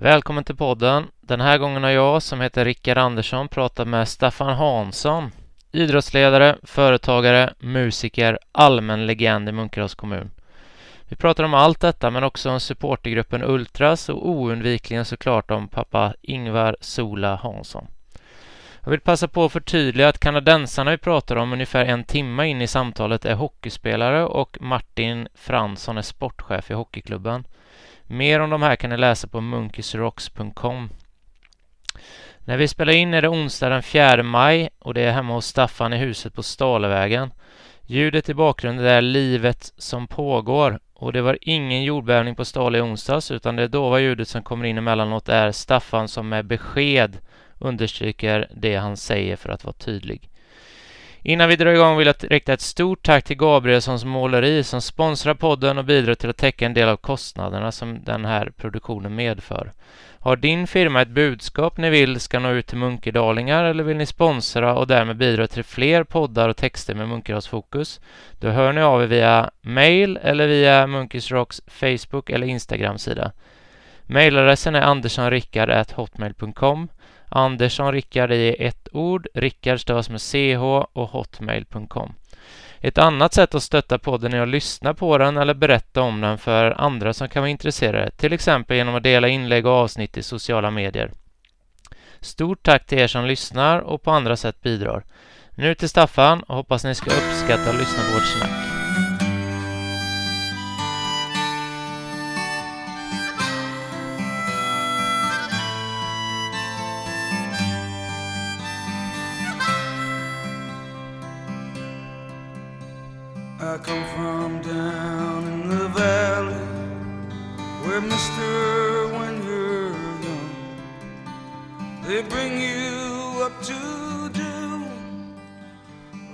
Välkommen till podden. Den här gången har jag, som heter Rickard Andersson, pratat med Staffan Hansson. Idrottsledare, företagare, musiker, allmän legend i Munkedals kommun. Vi pratar om allt detta, men också om supportergruppen Ultras och oundvikligen såklart om pappa Ingvar Sola Hansson. Jag vill passa på att förtydliga att kanadensarna vi pratar om ungefär en timme in i samtalet är hockeyspelare och Martin Fransson är sportchef i hockeyklubben. Mer om de här kan ni läsa på munkisrocks.com. När vi spelar in är det onsdag den 4 maj och det är hemma hos Staffan i huset på Stalevägen. Ljudet i bakgrunden är livet som pågår och det var ingen jordbävning på Stale i onsdags utan det dova ljudet som kommer in emellanåt är Staffan som med besked understryker det han säger för att vara tydlig. Innan vi drar igång vill jag rikta ett stort tack till Gabrielssons måleri som sponsrar podden och bidrar till att täcka en del av kostnaderna som den här produktionen medför. Har din firma ett budskap ni vill ska nå ut till munkedalingar eller vill ni sponsra och därmed bidra till fler poddar och texter med Munkedalsfokus? Då hör ni av er via mail eller via Munkis Rocks Facebook eller Instagram-sida. Mailadressen är anderssonrickard.hotmail.com Andersson Rickard i ett ord, Rickard stavas med ch och hotmail.com. Ett annat sätt att stötta podden är att lyssna på den eller berätta om den för andra som kan vara intresserade, till exempel genom att dela inlägg och avsnitt i sociala medier. Stort tack till er som lyssnar och på andra sätt bidrar. Nu till Staffan och hoppas ni ska uppskatta att lyssna på vårt snack. I come from down in the valley Where mister when you're young They bring you up to do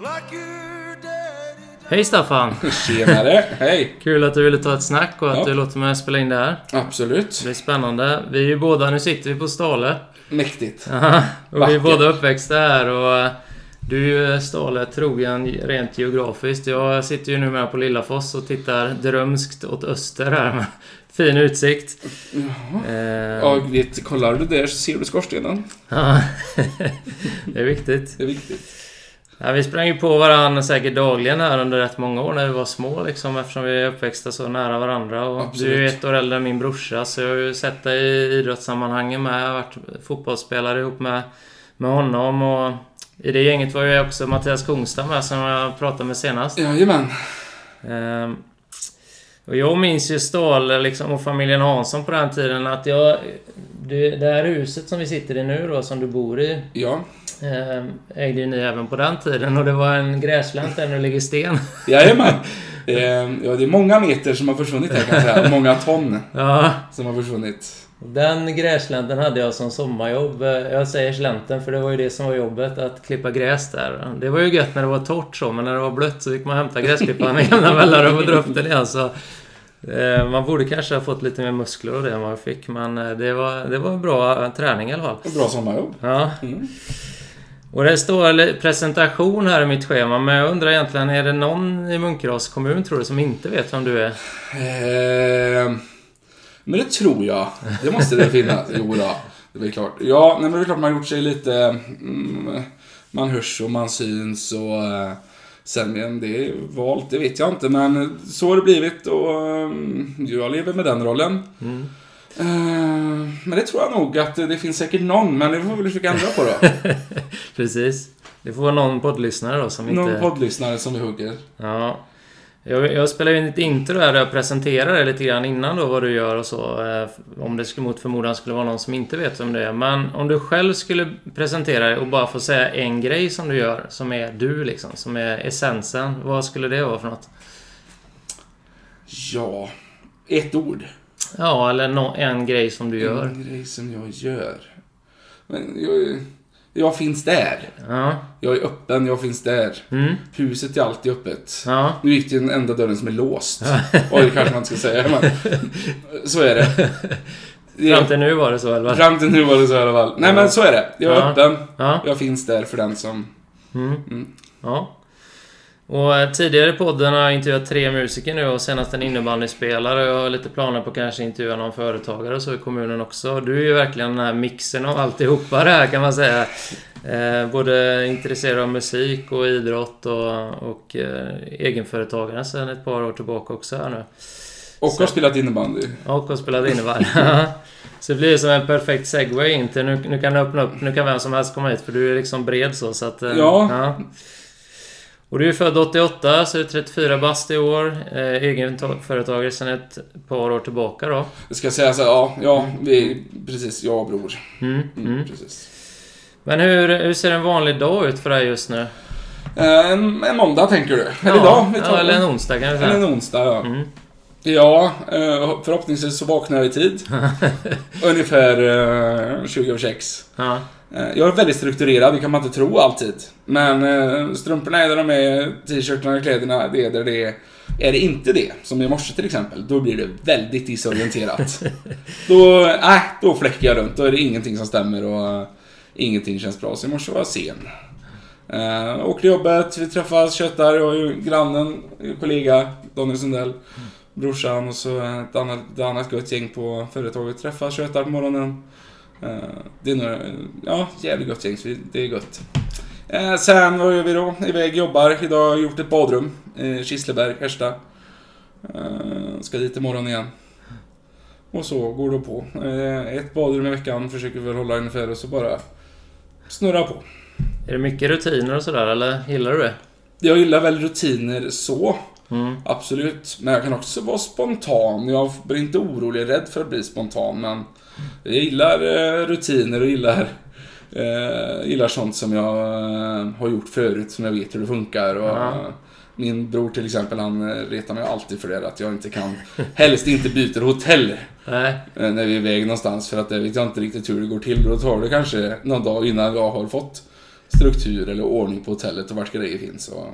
Like your daddy Hej Staffan! Tjenare! Hej! Kul att du ville ta ett snack och att Ja. du låter mig spela in det här. Absolut. Det blir spännande. Vi är ju båda, nu sitter vi på Stale. Mäktigt. Och vi är båda uppväxta här och du är ju Stale trogen rent geografiskt. Jag sitter ju nu med på Lillafors och tittar drömskt åt öster här med fin utsikt. Eh, Ja, vet, kollar du där så ser du skorstenen. ja, det är viktigt. Det är viktigt. Ja, vi sprang ju på varandra säkert dagligen här under rätt många år när vi var små liksom eftersom vi är uppväxta så nära varandra. Och Absolut. du är ju ett år äldre än min brorsa så jag har ju sett dig i idrottssammanhangen med. Jag har varit fotbollsspelare ihop med, med honom och i det gänget var ju också Mattias Kungstam med som jag pratade med senast. Jajamän. Ehm, och jag minns ju Ståhl liksom, och familjen Hansson på den tiden att jag... Det, det här huset som vi sitter i nu då, som du bor i, Ja. eh, ägde ju ni även på den tiden och det var en gräslänt där nu ligger sten. Jajamän. Eh, ja, det är många meter som har försvunnit här kan jag säga. Många ton ja, som har försvunnit. Den gräslänten hade jag som sommarjobb. Eh, Jag säger slänten för det var ju det som var jobbet, att klippa gräs där. Det var ju gött när det var torrt så, men när det var blött så fick man hämta gräsklipparen med jämna mellanrum och dra upp den igen. Så, eh, man borde kanske ha fått lite mer muskler och det än vad jag fick, men eh, det var, det var en bra träning i alla fall. Bra sommarjobb. Ja. Mm. Och det står presentation här i mitt schema, men jag undrar egentligen, är det någon i Munkedals kommun tror du som inte vet vem du är? Eh, men det tror jag. Det måste det finnas. Jo då, det är väl klart. Ja, nej, men det är klart man har gjort sig lite... Mm, man hörs och man syns och... Eh, sen det är valt, det vet jag inte. Men så har det blivit och mm, jag lever med den rollen. Mm. Eh, men det tror jag nog att det finns säkert någon, men det får vi väl försöka ändra på då. Precis. Det får vara någon poddlyssnare då som inte... Någon poddlyssnare som vi hugger. Ja. Jag, jag spelar in ett intro här där jag presenterar det lite grann innan då vad du gör och så. eh, Om det skulle mot förmodan skulle vara någon som inte vet vem det är. Men om du själv skulle presentera dig och bara få säga en grej som du gör, som är du liksom, som är essensen. Vad skulle det vara för något? Ja, ett ord. Ja, eller nå- en grej som du gör. En grej som jag gör. Men jag, jag finns där. Ja. Jag är öppen, jag finns där. Mm. Huset är alltid öppet. Ja. Nu gick det den enda dörren som är låst. Oj, det kanske man inte ska säga, men så är det. Fram till nu var det så, eller? Fram till nu var det så i alla fall. Nej, men så är det. Jag är Ja. öppen. Ja. Jag finns där för den som... Mm. Mm. Ja. Och eh, tidigare i podden har jag intervjuat tre musiker nu och senast en innebandyspelare. Jag har lite planer på att kanske intervjua någon företagare och så i kommunen också. Du är ju verkligen den här mixen av alltihopa det här kan man säga. Eh, både intresserad av musik och idrott och, och eh, egenföretagare sedan ett par år tillbaka också här nu. Och har spelat innebandy. Och har spelat innebandy. så det blir som en perfekt segway in till nu, nu kan du öppna upp, nu kan vem som helst komma hit för du är liksom bred så, så att... eh, Ja. ja. Och du är född 88, så du är 34 bast i år. Eh, egen to- företagare sedan ett par år tillbaka då. Jag ska säga så här, ja, ja, vi, precis, jag och bror. Mm, Mm, mm. Precis. Men hur, hur ser en vanlig dag ut för dig just nu? Eh, En, en måndag tänker du? Eller ja, idag? Vi tar ja, eller en onsdag kan vi eller säga. en onsdag, ja. Mm. Ja, eh, förhoppningsvis så vaknar jag i tid. Ungefär eh, 20 över 6. Ja. Eh, Jag är väldigt strukturerad, det kan man inte tro alltid. Men eh, strumporna är där de är, t-shirtarna och kläderna, det är där det är. Är det inte det, som i morse till exempel, då blir det väldigt disorienterat. då, äh, då fläcker jag runt, då är det ingenting som stämmer och eh, ingenting känns bra. Så i morse var jag sen. Uh, åkte jobbet, vi träffas, köttar, jag och ju grannen, kollega, Daniel Sundell, brorsan och så ett annat, ett annat gött gäng på företaget. Träffas, köttar på morgonen. Eh, det är några, ja, jävligt gott gäng, så det är gött. Eh, sen, vad gör vi då? Iväg, jobbar. Idag har jag gjort ett badrum. i Kistleberg, Ersta. Eh, ska dit imorgon igen. Och så går det på. Ett badrum i veckan försöker vi väl hålla ungefär och så bara snurra på. Är det mycket rutiner och sådär, eller gillar du det? Jag gillar väl rutiner så, Mm. absolut. Men jag kan också vara spontan. Jag blir inte orolig, rädd för att bli spontan. Men jag gillar eh, rutiner och gillar, eh, gillar sånt som jag eh, har gjort förut, som jag vet hur det funkar. Och, eh, Min bror till exempel, han eh, retar mig alltid för det, att jag inte kan, helst inte byter hotell Nej. när vi är iväg någonstans, för att det vet jag inte riktigt hur det går till. Då tar det kanske någon dag innan jag har fått struktur eller ordning på hotellet och vart grejer finns. Och,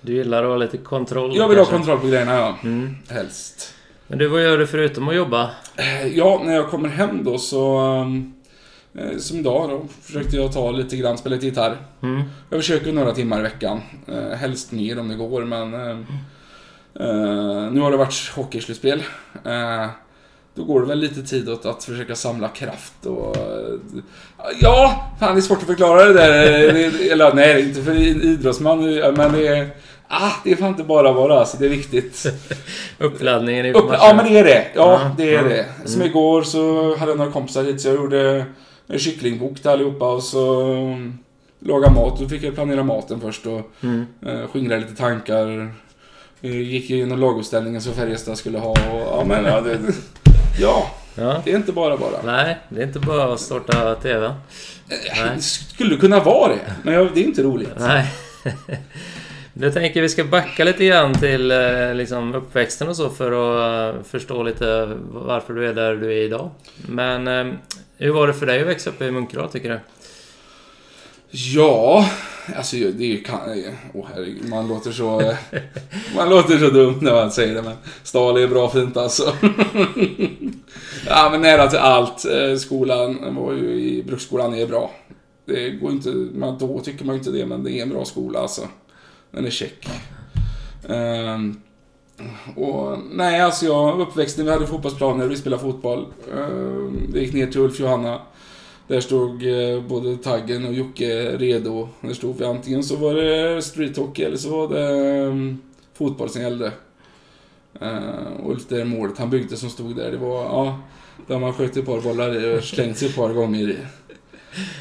du gillar att ha lite kontroll jag vill ha kanske? kontroll på grejerna, ja. Mm. Helst. Men du, vad gör du förutom att jobba? Eh, Ja, när jag kommer hem då så... um, eh, Som idag då, försökte jag ta lite grann, spela lite gitarr. Mm. Jag försöker några timmar i veckan. Eh, Helst mer om det går, men... eh, eh, Nu har det varit hockeyslutspel. Eh, Då går det väl lite tid åt att försöka samla kraft och... eh, Ja! Fan, det är svårt att förklara det där. Eh, Eller nej, inte för idrottsman, eh, men det är... Ah, det är fan inte bara vara, alltså. Det är viktigt. Uppladdningen, Upp, information. ja, men det är det. Ja, Ja, det är det. Som Mm. igår så hade jag några kompisar hit så jag gjorde en kycklingbok till allihopa och så laga mat. Då fick jag planera maten först och Mm. uh, skingra lite tankar. Gick igenom laguppställningen som Färjestad skulle ha och ja, men ja, det, ja, Ja. det är inte bara bara. Nej, det är inte bara att starta TV. Nej. Det skulle kunna vara det, men det är inte roligt. Nej. Jag tänker vi ska backa lite grann till eh, liksom uppväxten och så för att eh, förstå lite varför du är där du är idag. Men eh, hur var det för dig att växa upp i Munkedal tycker du? Ja, alltså det är ju... kan- Åh herregud, man låter så... Man låter så dum när man säger det, men Stal är bra fint alltså. ja, men nära till allt. Eh, skolan var ju i Bruksskolan är bra. Det går inte... Man, då tycker man ju inte det, men det är en bra skola alltså. Den är check. Um, och nej, alltså jag uppväxten, vi hade fotbollsplaner, vi spelade fotboll. Ehm, um, vi gick ner till Ulf Johanna. Där stod eh, både Taggen och Jocke redo. Där stod vi antingen så var det streethockey eller så var det um, fotboll som gällde. Uh, Ulf, det målet han byggde som stod där, det var, ja, där man sköt ett par bollar i och slängt sig ett par gånger i.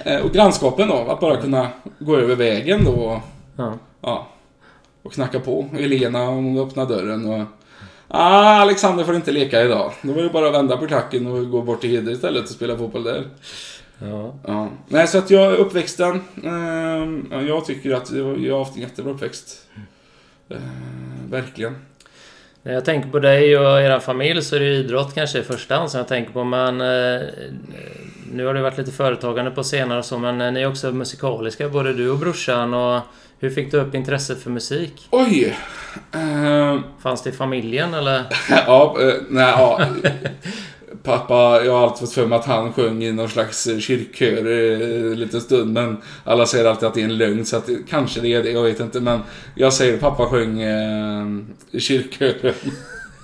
Eh, och grannskapen då, att bara kunna gå över vägen då och, Ja. ja, och knacka på. Och Elena, hon öppnade dörren och Ah, Alexander får inte leka idag. Då var det bara att vända på klacken och gå bort till Heder istället och spela fotboll där. Ja. Ja. Nej, så att jag, uppväxten, ja, jag tycker att jag, har haft en jättebra uppväxt. Eh, verkligen. När jag tänker på dig och era familj så är det idrott kanske i första hand som jag tänker på. Men eh, nu har det varit lite företagande på senare och så, men eh, ni är också musikaliska, både du och brorsan. Och hur fick du upp intresset för musik? Oj! Ehm, Fanns det i familjen eller? ja, eh, nej, ja. pappa, jag har alltid fått för mig att han sjöng i någon slags kyrkkör eh, en liten stund. Men alla säger alltid att det är en lögn, så att kanske det är det, jag vet inte. Men jag säger att pappa sjöng eh, i kyrkkören.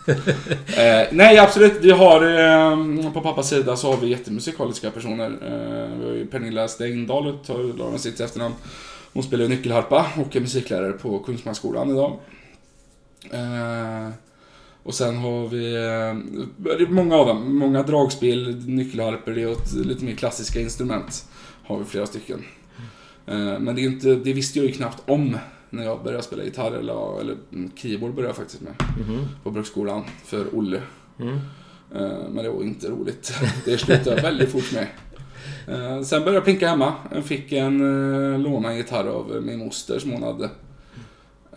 eh, nej, absolut. Vi har, eh, på pappas sida så har vi jättemusikaliska personer. Eh, vi har ju Pernilla Stengdahl, Laren sitt efternamn. Hon spelar nyckelharpa och är musiklärare på Kungsmansskolan idag. Och sen har vi eh, många av dem. Många dragspel, nyckelharpor, åt lite mer klassiska instrument. Har vi flera stycken. Eh, men det, är inte, det visste jag ju knappt om när jag började spela gitarr, eller, eller mm, keyboard började jag faktiskt med. Mhm. På bruksskolan, för Olle. Mm. Eh, Men det var inte roligt. Det slutade jag väldigt fort med. Eh, Sen började jag plinka hemma. Jag fick en låna en gitarr av min moster som hon hade.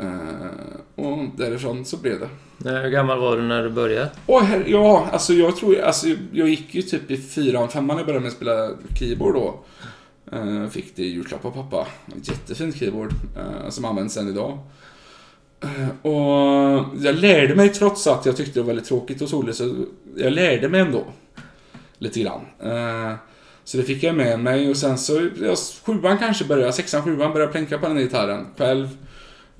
Eh, Och därifrån så blev det. Hur gammal var du när du började? Åh, herre, ja, alltså jag tror, alltså jag gick ju typ i fyran, femman när jag började med att spela keyboard då. Eh, Fick det i julklapp av pappa. Ett jättefint keyboard eh, som används än idag. Eh, Och jag lärde mig trots att jag tyckte det var väldigt tråkigt hos Olle, så jag lärde mig ändå. Lite grann. Så det fick jag med mig och sen så, sjuan kanske började, sexan, sjuan började jag plänka på den gitarren själv.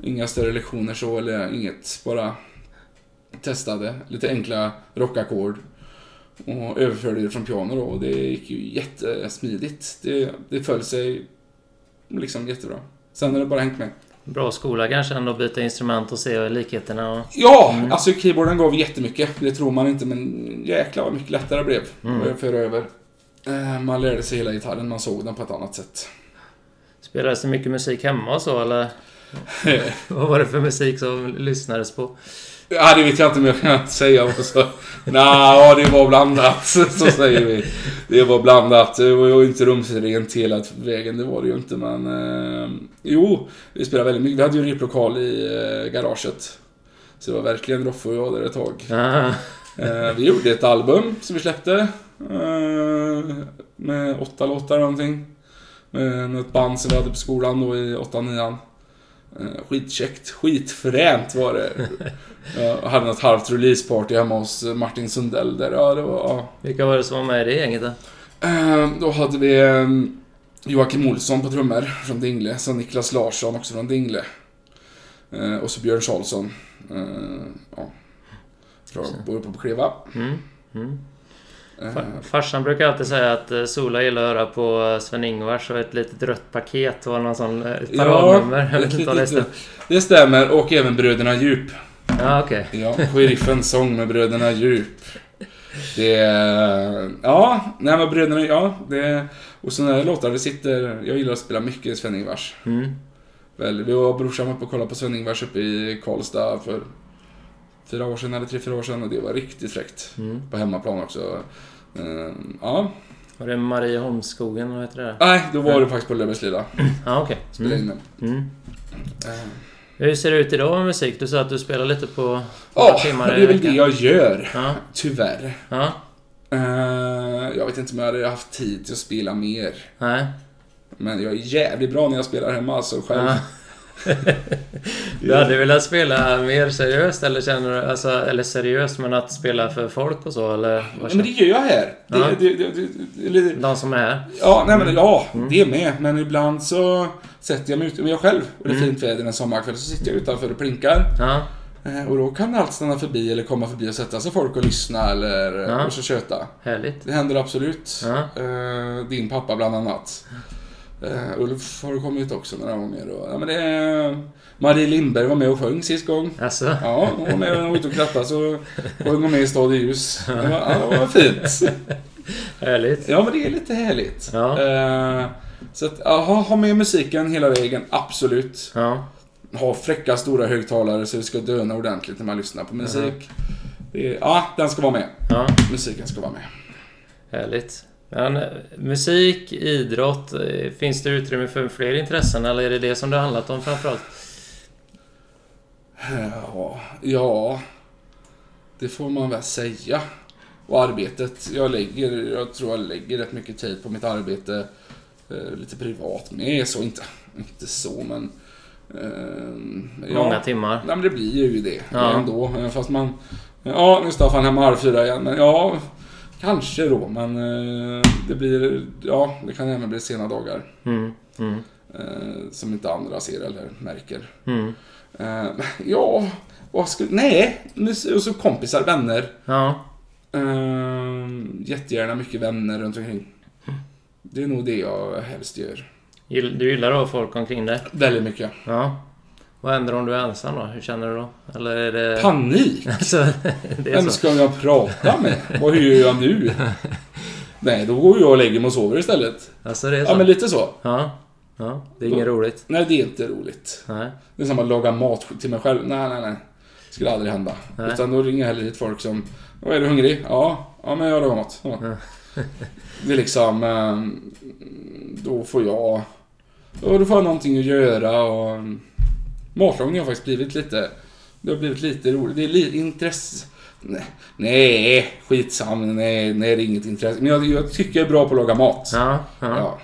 Inga större lektioner så, eller inget, bara testade lite enkla rockackord och överförde det från piano då och det gick ju jättesmidigt. Det, det föll sig liksom jättebra. Sen har det bara hängt med. Bra skola kanske ändå att byta instrument och se likheterna och... Ja, Mm. alltså keyboarden gav jättemycket. Det tror man inte, men jäklar vad mycket lättare det blev Mm. att föra över. Eh, Man lärde sig hela gitarren, man såg den på ett annat sätt. Spelades det mycket musik hemma och så eller? Vad var det för musik som lyssnades på? Ja, det vet jag inte om jag kan säga. vad Så. Nja, det var blandat. Så säger vi. Det var blandat. Det var ju inte rumsrent hela vägen. Det var det ju inte, men... Eh, jo, vi spelade väldigt mycket. Vi hade ju en replokal i eh, garaget. Så det var verkligen Roffe och jag där ett tag. Ah, Eh, vi gjorde ett album som vi släppte. Eh, med åtta låtar eller någonting. Med något band som vi hade på skolan då i 8-9. Eh, skitkäckt. Skitfränt var det. Jag hade något halvt releaseparty hemma hos Martin Sundell där. Ja, det var... Ja. vilka var det som var med i det gänget då? Eh, då hade vi eh, Joakim Olsson på trummor från Dingle. Så Niklas Larsson också från Dingle. Eh, och så Björn Charlsson. Eh, ja. Tror jag bor uppe på Kleva. Mm. Mm. Eh, Fa- Farsan brukar alltid säga att eh, Sola gillar att höra på eh, Sven-Ingvars och ett litet rött paket och någon sån ett Ja, paradnummer. Vet ett inte vad det stämmer, och även Bröderna Djup. Ja, okej. Ja, Sheriffens sång med Bröderna Djup. Det är... Ja, nej men Bröderna, ja. Det, och sådana här låtar, det sitter... Jag gillar att spela mycket Sven-Ingvars. Mm. Väl, vi var brorsan uppe och kollade på Sven-Ingvars uppe i Karlstad för fyra år sedan, eller tre, fyra år sedan, och det var riktigt fräckt. Mm. På hemmaplan också. Eh, ja. Var det Marieholmsskogen? Vad heter det? Nej, då var det faktiskt på Löfbergslida. Ja, okej. Spelade Mm. in den. Mm. Eh, Hur ser det ut idag med musik? Du sa att du spelar lite på några Ja, timmar det i är väl det jag gör. Ja, Tyvärr. ja, Eh, jag vet inte om jag hade haft tid till att spela mer. nej. Men jag är jävligt bra när jag spelar hemma alltså själv. Ja. Du hade velat spela mer seriöst eller känner du, alltså, eller seriöst men att spela för folk och så eller? Vad men det gör jag här. Det, Ja. det, det, eller-? De som är här? ja, nej, men, ja, Mm. det är med. Men ibland så sätter jag mig ute jag själv och det är Mm. fint väder en sommarkväll så sitter jag utanför och plinkar. Ja, Eh, Och då kan allt stanna förbi eller komma förbi och sätta sig folk och lyssna eller Ja. och så köta. härligt. Det händer absolut. Ja. Eh, din pappa bland annat. Eh, Ulf har kommit också några gånger. Och, ja, men det är, Marie Lindberg var med och sjöng sist gång. Alltså, Ja, hon var med och var ute och krattade så sjöng hon med i Stad i ljus. Det var, ja, det var fint. härligt. Ja, men det är lite härligt. Ja. Eh, så att, ja, ha, med musiken hela vägen, absolut. Ja, Ha fräcka stora högtalare så det ska döna ordentligt när man lyssnar på musik. Det är, ja, den ska vara med. ja, Musiken ska vara med. härligt. Men, eh, musik, idrott, eh, finns det utrymme för fler intressen eller är det det som det har handlat om framförallt? Ja, ja, det får man väl säga. Och arbetet, jag lägger, jag tror jag lägger rätt mycket tid på mitt arbete. Eh, lite privat med, så inte, inte så men... Eh, ja. Många timmar? Nej men det blir ju det Ja. ändå. Fast man... Ja, nu är Staffan hemma halv fyra igen. Men ja, Kanske då, men eh, det blir... Ja, det kan även bli sena dagar. Mm. Mm. Eh, som inte andra ser eller märker. Mm. Eh, ja, vad skulle... Nej, och så kompisar, vänner. Ja. Jättegärna mycket vänner runt omkring. Det är nog det jag helst gör. Du gillar att ha folk omkring dig? Väldigt mycket. Ja. Vad händer om du är ensam då? Hur känner du då? Eller är det... Panik! Alltså, det Vem så? ska jag prata med? Vad gör jag nu? Nej, då går jag och lägger mig och sover istället. Alltså det är så? Ja, men lite så. Ja. Ja, det är inget roligt. Nej, det är inte roligt. Nej. Det är som att laga mat till mig själv. Nej, nej, nej. Det skulle aldrig hända. Nej. Utan då ringer jag hellre hit folk som... "Åh, Är du hungrig? Ja. Ja, men jag lagar mat. Ja. Det är liksom... ehm, Då får jag... Då får jag någonting att göra och... Matlagning har faktiskt blivit lite... Det har blivit lite roligt. Det är lite intresse... Nej, nej skitsam. Nej, nej, det är inget intresse. Men jag, jag tycker jag är bra på att laga mat. Ja. ja. Ja.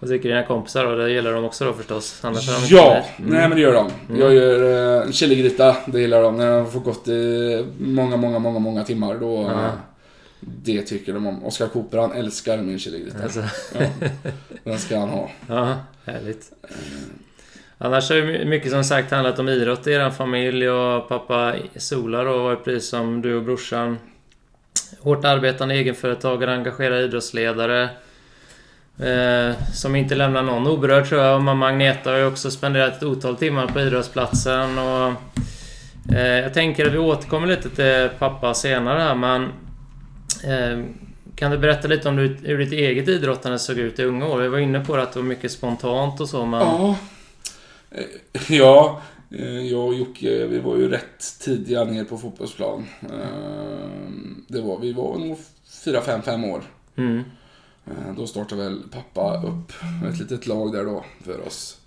Vad tycker dina kompisar då? Det gillar de också då förstås? Annars de Ja. Mm. nej men det gör de. Mm. Jag gör uh, chiligryta, det gillar de. När de får gått i många, många, många, många timmar då... Ja. eh, det tycker de om. Oskar Cooper, han älskar min chiligryta. Alltså, Ja, den ska han ha. ja, härligt. Annars har ju mycket som sagt handlat om idrott i er familj och pappa Sola då var ju precis som du och brorsan hårt arbetande egenföretagare, engagerad idrottsledare. Eh, som inte lämnar någon oberörd tror jag. Och mamma Agneta har ju också spenderat ett otal timmar på idrottsplatsen. Och, eh, jag tänker att vi återkommer lite till pappa senare här men... Eh, kan du berätta lite om hur ditt eget idrottande såg ut i unga år? Vi var inne på det att det var mycket spontant och så men... Ja. Eh, Ja, eh, jag och Jocke, vi var ju rätt tidiga ner på fotbollsplan. Eh, Det var, vi var nog fyra, fem, fem år. Mm. Då startade väl pappa upp ett litet lag där då för oss.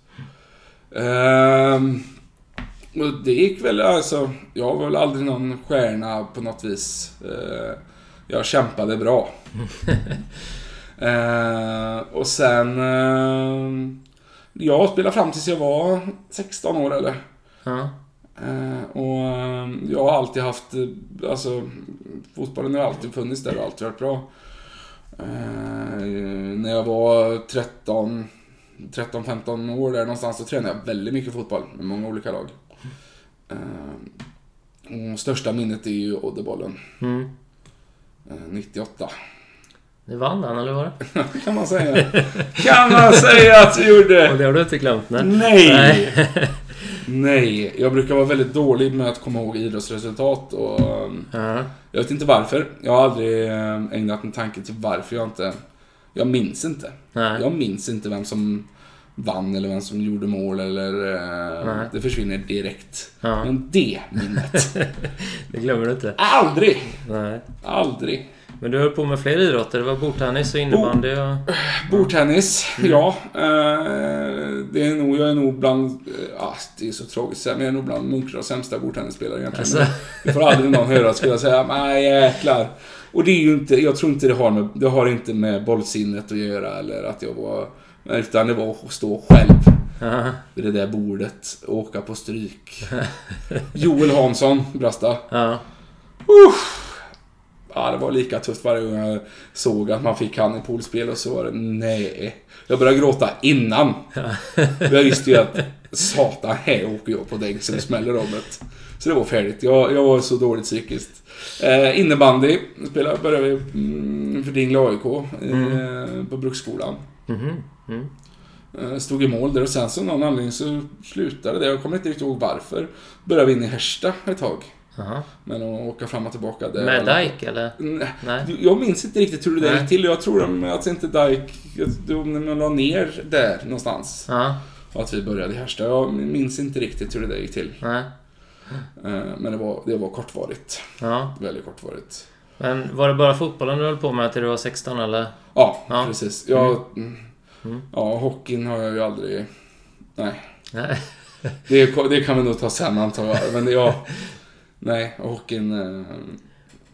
Och det gick väl alltså, jag var väl aldrig någon stjärna på något vis. Jag kämpade bra. Och sen, jag spelade fram tills jag var 16 år eller. Ja. Eh, och eh, jag har alltid haft, eh, alltså fotbollen har alltid funnits där och alltid varit bra. Eh, när jag var 13, 13-15 år där någonstans så tränade jag väldigt mycket fotboll med många olika lag. Och största minnet är ju Oddebollen, Mm. eh, 98. Ni vann den, eller var det? kan man säga. kan man säga att vi gjorde! Och det har du inte glömt? Nej. Nej! Nej, jag brukar vara väldigt dålig med att komma ihåg idrottsresultat och um, Ja. jag vet inte varför. Jag har aldrig eh, ägnat en tanke till varför jag inte... Jag minns inte. Nej. Jag minns inte vem som vann eller vem som gjorde mål eller... Nej. Det försvinner direkt. Men det minnet. Det glömmer du inte. aldrig! Nej. Aldrig. Men du höll på med fler idrotter. Det var bordtennis och innebandy och... Bordtennis, Mm. ja. Eh, det är nog, jag är nog bland, eh, ah, det är så tragiskt men jag är nog bland Munkedals sämsta bordtennisspelare egentligen. Alltså. Det får aldrig någon höra, skulle jag säga. Nej, jäklar. Och det är ju inte, jag tror inte det har med, det har inte med bollsinnet att göra eller att jag var, utan det var att stå själv Ja. vid det där bordet och åka på stryk. Joel Hansson, Brasta. Ja. Ja, det var lika tufft varje gång jag såg att man fick han i poolspel och så var det nej. Jag började gråta innan. Jag visste ju att satan, här åker jag på däng så det smäller om det. Så det var färdigt. Jag, jag var så dåligt psykiskt. Eh, innebandy spelade, började vi mm, för Dingle AIK eh, på Bruksskolan. Mhm. Mm. Eh, Stod i mål där och sen så någon anledning så slutade det. Jag kommer inte riktigt ihåg varför. Började vi in i Härsta ett tag. Jaha. Men att åka fram och tillbaka. där- Med Dike eller? Nej. Jag minns inte riktigt hur det där gick till. Jag tror de- att inte Dike... De de la ner där någonstans. Ja. Och att vi började i Härsta. Jag minns inte riktigt hur det där gick till. Nej. Eh, Men det var, det var kortvarigt. Ja. Väldigt kortvarigt. Men var det bara fotbollen du höll på med till du var 16 eller? Ja, Ja. precis. Jag, mm. Mm. Ja, hockeyn har jag ju aldrig... Nej. Nej. Det, det kan vi nog ta sen antar jag. Men det, Nej, hockeyn... eh,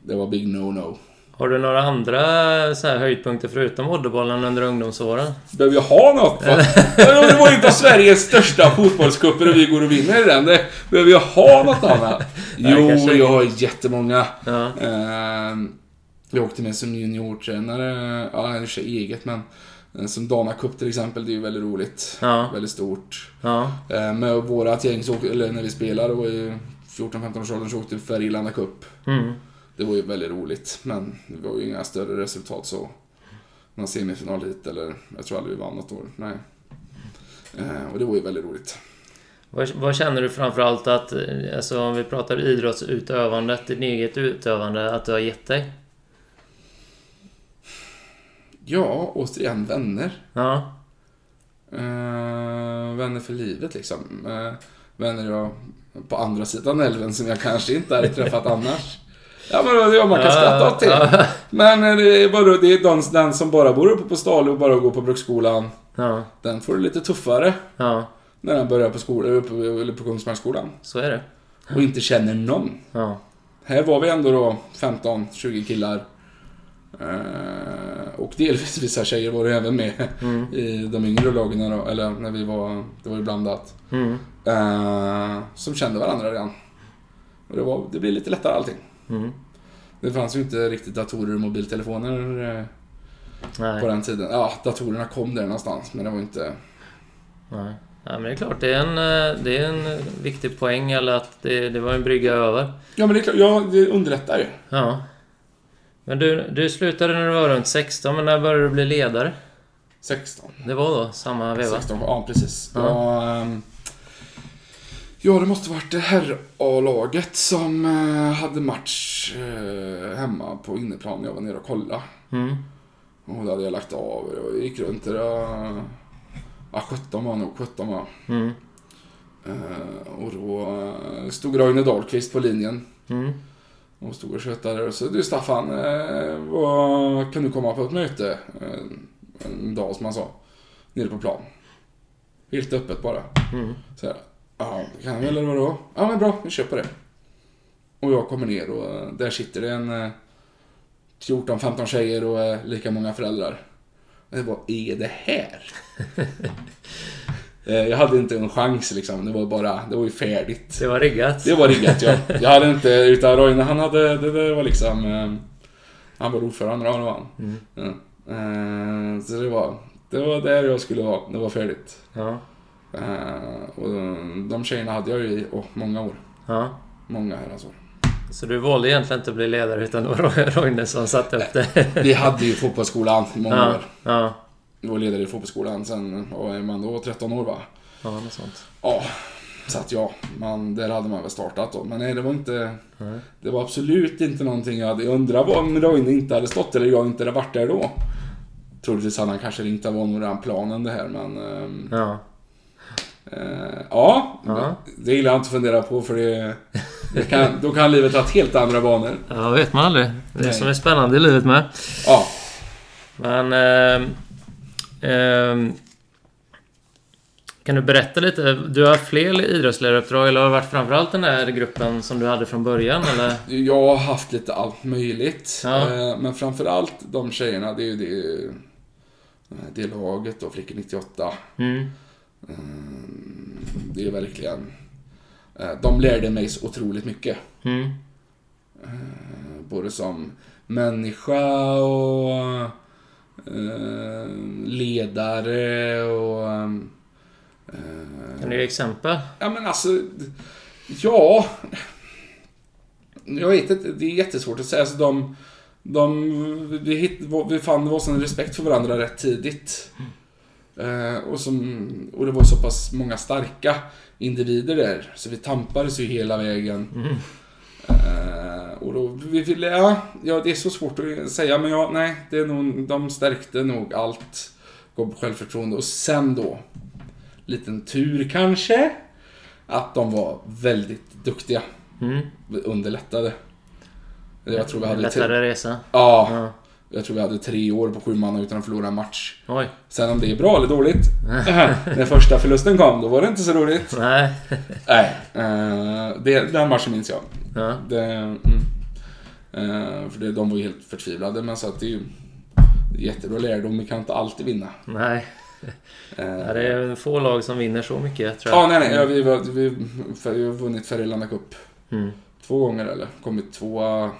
Det var big no-no. Har du några andra så här, höjdpunkter förutom volleybollen under ungdomsåren? Behöver jag ha något? Det var ju inte Sveriges största fotbollscuper och vi går och vinner i den. Det, behöver jag ha något annat? Jo, jag har jättemånga. Ja. Ehm, Vi åkte med som juniortränare, ja, i och för sig eget, men eh, som Dana Cup till exempel, det är ju väldigt roligt. Ja. Väldigt stort. Ja. Eh, Med vårat gäng, eller när vi spelade, det var ju 14-15 års åldern, så åkte vi Färgelanda Cup. Mm. Det var ju väldigt roligt, men det var ju inga större resultat så. Någon semifinal hit, eller jag tror aldrig vi vann något år. Nej. Eh, och det var ju väldigt roligt. Vad, vad känner du framförallt att, eh, alltså om vi pratar idrottsutövandet, ditt eget utövande, att du har gett dig? Ja, återigen vänner. Ja. Eh, vänner för livet liksom. Eh, vänner jag på andra sidan älven som jag kanske inte hade träffat annars. Ja men ja, man kan skratta åt det. Men eh, det är, bara, det är den, den som bara bor uppe på Stalö och bara går på bruksskolan. Ja. Den får det lite tuffare Ja. när den börjar på, skola, uppe, eller på Kungsmarksskolan. Så är det. Och inte känner någon. Ja. Här var vi ändå då 15-20 killar. Eh, och delvis vissa tjejer var det även med Mm. i de yngre lagen då, eller när vi var, det var ju blandat. Mm. Eh, som kände varandra redan. Och det, var, det blev lite lättare allting. Mm. Det fanns ju inte riktigt datorer och mobiltelefoner eh, på den tiden. Ja, datorerna kom där någonstans, men det var inte... Nej. Ja, men det är klart, det är en, eh, det är en viktig poäng, eller att det, det var en brygga över. Ja, men det är klart, ja, det underlättar ju. Ja. Men du, du slutade när du var runt 16, men när började du bli ledare? 16. Det var då, samma veva? 16, ja precis. Ja. Ja, ehm, ja, det måste varit herr-A-laget som eh, hade match eh, hemma på inneplan. Jag var nere och kollade. Mm. Och då hade jag lagt av och gick runt där. Ja, 17 var nog, 17 var. Mm. Eh, och då stod Roine Dahlqvist på linjen. Mm. Och stod och tjötade och så du Staffan, vad, kan du komma på ett möte? En dag som han sa. Nere på plan. Helt öppet bara. Mm. Så här, ja, det kan jag eller vadå? Ja men bra, vi på det. Och jag kommer ner och eh, där sitter det en eh, 14-15 tjejer och eh, lika många föräldrar. Jag vad är det här? Eh, jag hade inte en chans liksom, det var bara, det var ju färdigt. Det var riggat? Det var riggat ja. Jag hade inte, utan Roine han hade, det, det var liksom, eh, han var ordförande då, det var han. Mm. Ja. Eh, så det var, det var där jag skulle vara, det var färdigt. Ja. Eh, och de tjejerna hade jag ju i oh, många år. ja. Många herrans år. Så du valde egentligen inte att bli ledare, utan det var Roine som satte upp det? Vi hade ju fotbollsskolan i många Ja. år. Ja. Jag var ledare i fotbollsskolan sen, och är man då 13 år va? Ja, något sånt. Ja, så att ja, man, där hade man väl startat då. Men nej, det var inte... Nej. Det var absolut inte någonting jag hade... Jag undrar om Roine inte hade stått eller jag inte hade varit där då. Troligtvis hade han kanske ringt, var nog redan planen det här men... ehm, Ja. Eh, ja, Ja. det gillar jag inte att fundera på för det... det kan, då kan livet ha helt andra banor. Ja, vet man aldrig. Det är Nej. som är spännande i livet med. Ja, Men... ehm, ehm, kan du berätta lite? Du har fler idrottsledaruppdrag eller har det varit framförallt den där gruppen som du hade från början eller? jag har haft lite allt möjligt. Ja. Eh, men framförallt de tjejerna, det är ju det... eh, Det laget då, Flickor 98. Mm. Mm, Det är verkligen... eh, De lärde mig så otroligt mycket. Mm. Eh, Både som människa och eh, ledare och... Kan du ge exempel? Ja men alltså... Ja... Jag vet inte, det är jättesvårt att säga. Alltså de... de vi, hitt, vi fann var sån respekt för varandra rätt tidigt. Eh, och, som, och det var så pass många starka individer där. Så vi tampades ju hela vägen. Mm. Eh, och då, vi ville, ja, ja, det är så svårt att säga, men ja, nej, det är nog, de stärkte nog allt. Gav självförtroende och sen då, liten tur kanske, att de var väldigt duktiga. Mm. Underlättade. Jag tror vi hade, Lättare resa? ja, Ja. Jag tror vi hade tre år på sju man utan att förlora en match. Oj. Sen om det är bra eller dåligt, när första förlusten kom, då var det inte så roligt. Nej. Nej, eh, det, den matchen minns jag. Ja. Det, mm. Eh, för det, de var ju helt förtvivlade, men så att det är ju jättebra lärdom. Vi kan inte alltid vinna. Nej. Eh, Ja, det är få lag som vinner så mycket tror jag. Ja, nej, nej. Ja, vi, var, vi, vi har vunnit Färgelanda Cup Mm. två gånger eller kommit tvåa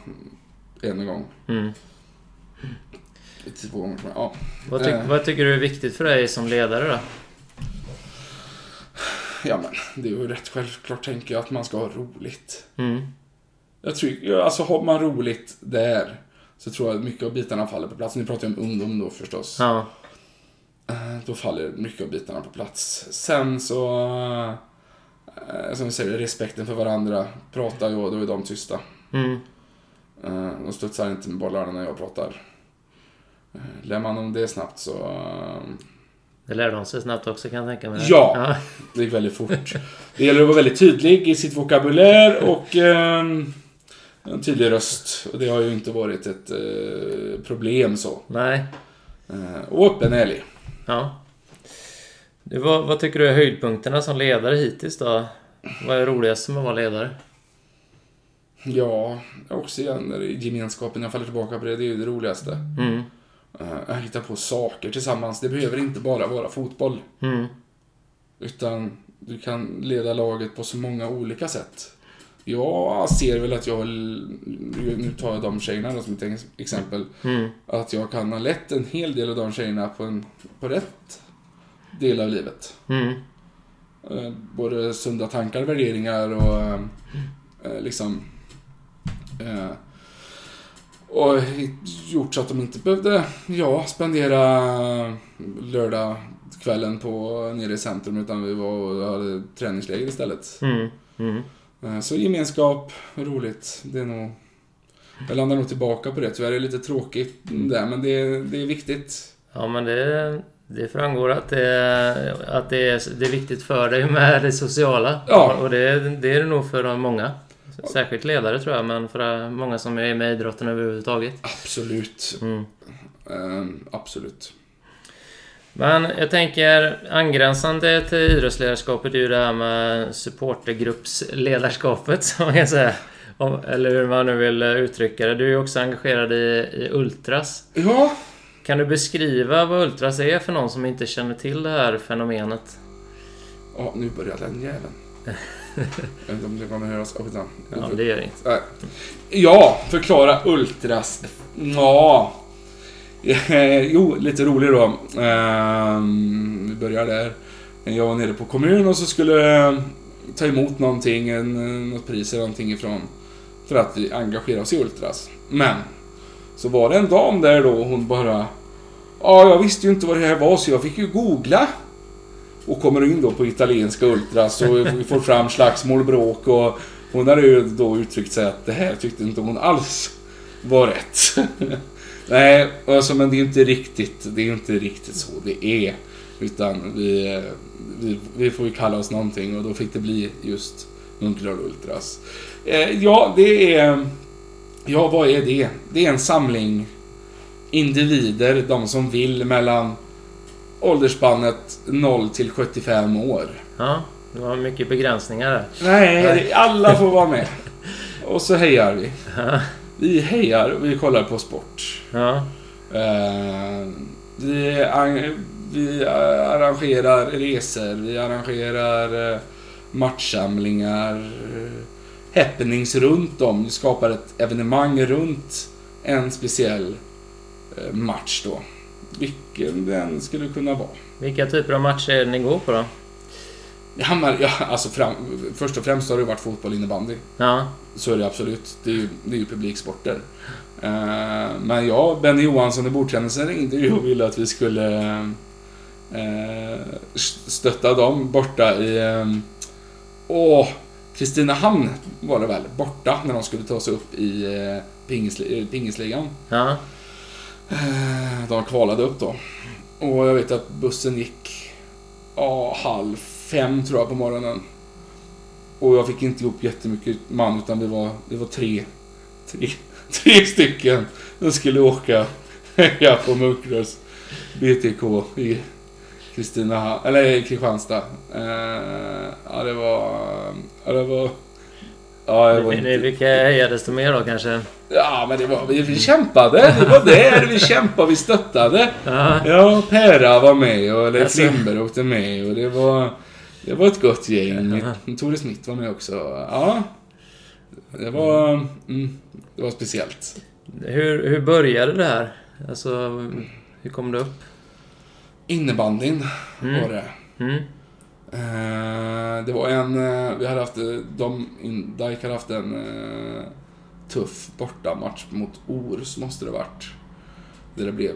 en gång. Mm. Två gånger, ja. Vad, ty Eh. vad tycker du är viktigt för dig som ledare då? ja, men det är ju rätt självklart tänker jag att man ska ha roligt. Mm. Jag tror, alltså har man roligt där så tror jag att mycket av bitarna faller på plats. Nu pratar jag om ungdom då förstås. Ja. Eh, Då faller mycket av bitarna på plats. Sen så, eh, som vi säger, respekten för varandra. Pratar jag, då är de tysta. Mm. Eh, De studsar inte med bollarna när jag pratar. Eh, Lär man om det snabbt så... eh, Det lär de sig snabbt också kan jag tänka mig. Ja. ja. Det gick väldigt fort. Det gäller att vara väldigt tydlig i sitt vokabulär och eh, en tydlig röst. Och det har ju inte varit ett eh, problem så. Nej. Eh, och öppen ärlig. Ja. Du, vad, vad tycker du är höjdpunkterna som ledare hittills då? Vad är roligast med att vara ledare? Ja, också igen, gemenskapen, jag faller tillbaka på det, det är ju det roligaste. Mm. Eh, hitta på saker tillsammans, det behöver inte bara vara fotboll. Mm. Utan du kan leda laget på så många olika sätt. Jag ser väl att jag, nu tar jag de tjejerna då som ett ex- exempel, Mm. att jag kan ha lett en hel del av de tjejerna på, en, på rätt del av livet. Mm. Eh, Både sunda tankar, värderingar och eh, eh, liksom... Och gjort så att de inte behövde, ja, spendera lördagskvällen på, nere i centrum utan vi var och hade träningsläger istället. Mm. Mm. Eh, Så gemenskap, roligt, det är nog... Jag landar nog tillbaka på det. Tyvärr är det lite tråkigt där, men det, det är viktigt. Ja, men det, det framgår att, det, att det, är, det är viktigt för dig med det sociala. Ja. Och det, det är det nog för många. Särskilt ledare tror jag, men för många som är med i idrotten överhuvudtaget. Absolut. Mm. Eh, absolut. Men jag tänker angränsande till idrottsledarskapet är ju det här med supportergruppsledarskapet som man kan säga. Eller hur man nu vill uttrycka det. Du är ju också engagerad i, i Ultras. Ja, Kan du beskriva vad Ultras är för någon som inte känner till det här fenomenet? Ja, nu börjar den jäveln. Jag vet inte om det kommer höras. Oh. Ja, det gör inget. Ja, förklara Ultras. Ja. Jo, lite rolig då. Ehm, vi börjar där. Jag var nere på kommun och så skulle eh, ta emot någonting, eh, något pris eller någonting ifrån. För att vi engagerar oss i Ultras. Men, så var det en dam där då hon bara... Ja, jag visste ju inte vad det här var så jag fick ju googla. Och kommer in då på italienska Ultras och vi får fram slagsmål, bråk och hon hade ju då uttryckt sig att det här tyckte inte hon alls var rätt. Nej, alltså, men det är inte riktigt, det är inte riktigt så det är. Utan vi, vi, vi får ju kalla oss någonting och då fick det bli just Munkedal Ultras. Eh, ja, det är... Ja, vad är det? Det är en samling individer, de som vill mellan åldersspannet 0 till 75 år. Ja, det var mycket begränsningar där. Nej, alla får vara med. Och så hejar vi. Vi hejar och vi kollar på sport. Ja, Eh, vi, vi arrangerar resor, vi arrangerar eh, matchsamlingar, eh, happenings runt om. Vi skapar ett evenemang runt en speciell match då. Vilken den skulle kunna vara. vilka typer av matcher är det ni går på då? Ja, men, ja, alltså fram, först och främst har det varit fotboll innebandy. Ja, Så är det absolut. Det är ju, det är ju publiksporter. Eh, men jag, Benny Johansson i bordtennissen ringde ju och ville att vi skulle eh, stötta dem borta i... Eh, åh, Kristinehamn var det väl, borta när de skulle ta sig upp i pingisli, pingisligan. ja, Eh, de kvalade upp då. Och jag vet att bussen gick ja, halv fem tror jag på morgonen. Och jag fick inte ihop jättemycket man utan det var, det var tre, tre, tre stycken som skulle åka heja på Munkrös BTK i Kristina, eller Kristianstad. Eh, ja, det var... Ja, det var... Ja, det var inte... Vilka hejades det mer då kanske? Ja, men det var, vi, vi kämpade. Det var där vi kämpade, vi stöttade. Ja, Ja, Pera var med och Leif Alltså. Lindberg åkte med och det var, det var ett gott gäng. Tore Smith var med också. Ja, det var, mm, det var speciellt. hur, hur började det här? Alltså, hur kom du upp? Innebandyn Mm. var det. Mm. Eh, det var en, eh, vi hade haft, eh, de, Dijk hade haft en tuff bortamatch mot Ors, måste det varit. Där det blev,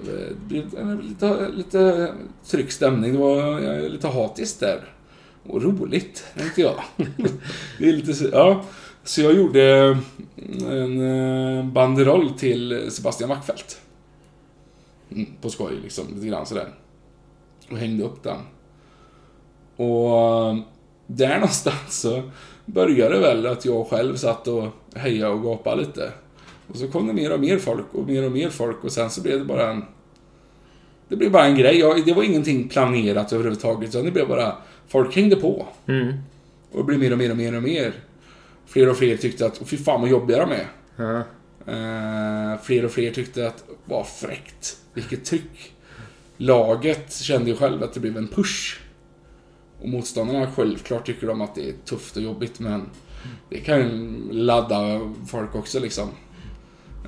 lite, lite tryck stämning. Det var lite hatiskt där. Och roligt, tänkte jag. det är lite ja. Så jag gjorde en banderoll till Sebastian Wackfeldt. Mm, på skoj, liksom. Lite grann sådär. Och hängde upp den. Och där någonstans så började det väl att jag själv satt och hejade och gapade lite. Och så kom det mer och mer folk och mer och mer folk och sen så blev det bara en... Det blev bara en grej. Jag, det var ingenting planerat överhuvudtaget utan det blev bara... Folk hängde på. Mm. Och det blev mer och mer och mer och mer. Fler och fler tyckte att, "Åh, fy fan vad jobbiga de är. Ja. Eh, fler och fler tyckte att, vad fräckt. Vilket tryck. Laget kände ju själv att det blev en push. Och motståndarna självklart tycker de att det är tufft och jobbigt men det kan ju ladda folk också liksom.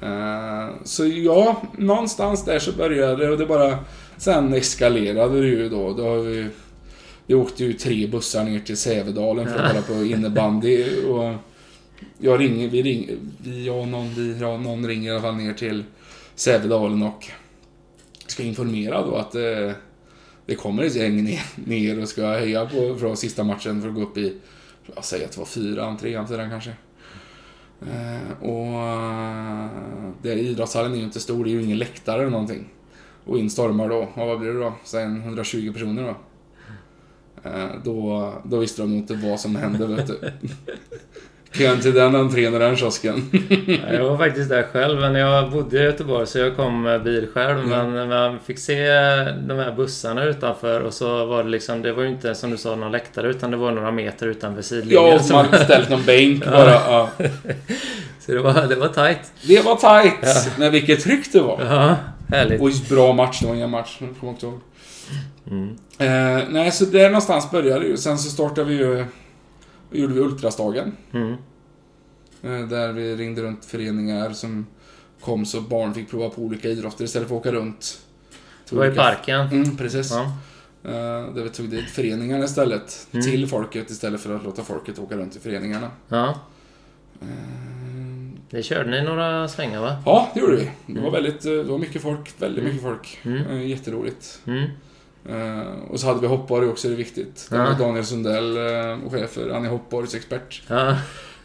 Eh, så ja, någonstans där så började det och det bara... Sen eskalerade det ju då. då har vi, vi åkte ju tre bussar ner till Sävedalen för att kolla på innebandy. Och jag ringer, vi ringer, vi, jag och någon, vi, ja, någon ringer i alla fall ner till Sävedalen och ska informera då att eh, det kommer ett gäng ner, och ska heja på från sista matchen för att gå upp i, jag säger att det var fyran, trean, fyran kanske. Eh, och eh, det, idrottshallen är ju inte stor, det är ju ingen läktare eller någonting. Och in stormar då, och vad blir det då? Sen 120 personer då. Eh, då, då visste de nog inte vad som hände vet du. Kön till den entrén och den kiosken. Ja, Jag var faktiskt där själv, men jag bodde i Göteborg så jag kom med bil själv. Men man fick se de här bussarna utanför och så var det liksom, det var ju inte som du sa någon läktare utan det var några meter utanför sidlinjen. Ja, och som- man hade ställt någon bänk bara. Ja. Så det var, det var tajt. Det var tight. Ja. Men vilket tryck det var. Ja, härligt. Och bra match, det var ingen match. Jag kommer inte ihåg. Mm. Eh, nej, så där någonstans började det ju. Sen så startade vi ju... Då gjorde vi Ultrasdagen. Mm. Eh, där vi ringde runt föreningar som kom så barn fick prova på olika idrotter istället för att åka runt. Det var i parken. Mm, precis. Ja. Eh, där vi tog dit föreningarna istället. Mm. Till folket istället för att låta folket åka runt i föreningarna. ja. Eh, Det körde ni några svängar va? Ja, det gjorde vi. Det var Mm. väldigt, det var mycket folk. Väldigt Mm. mycket folk. Mm. Jätteroligt. Mm. Eh, och så hade vi hoppborg också, det är viktigt. Ja. var Daniel Sundell, eh, chef för, han är hoppborgsexpert. Ja,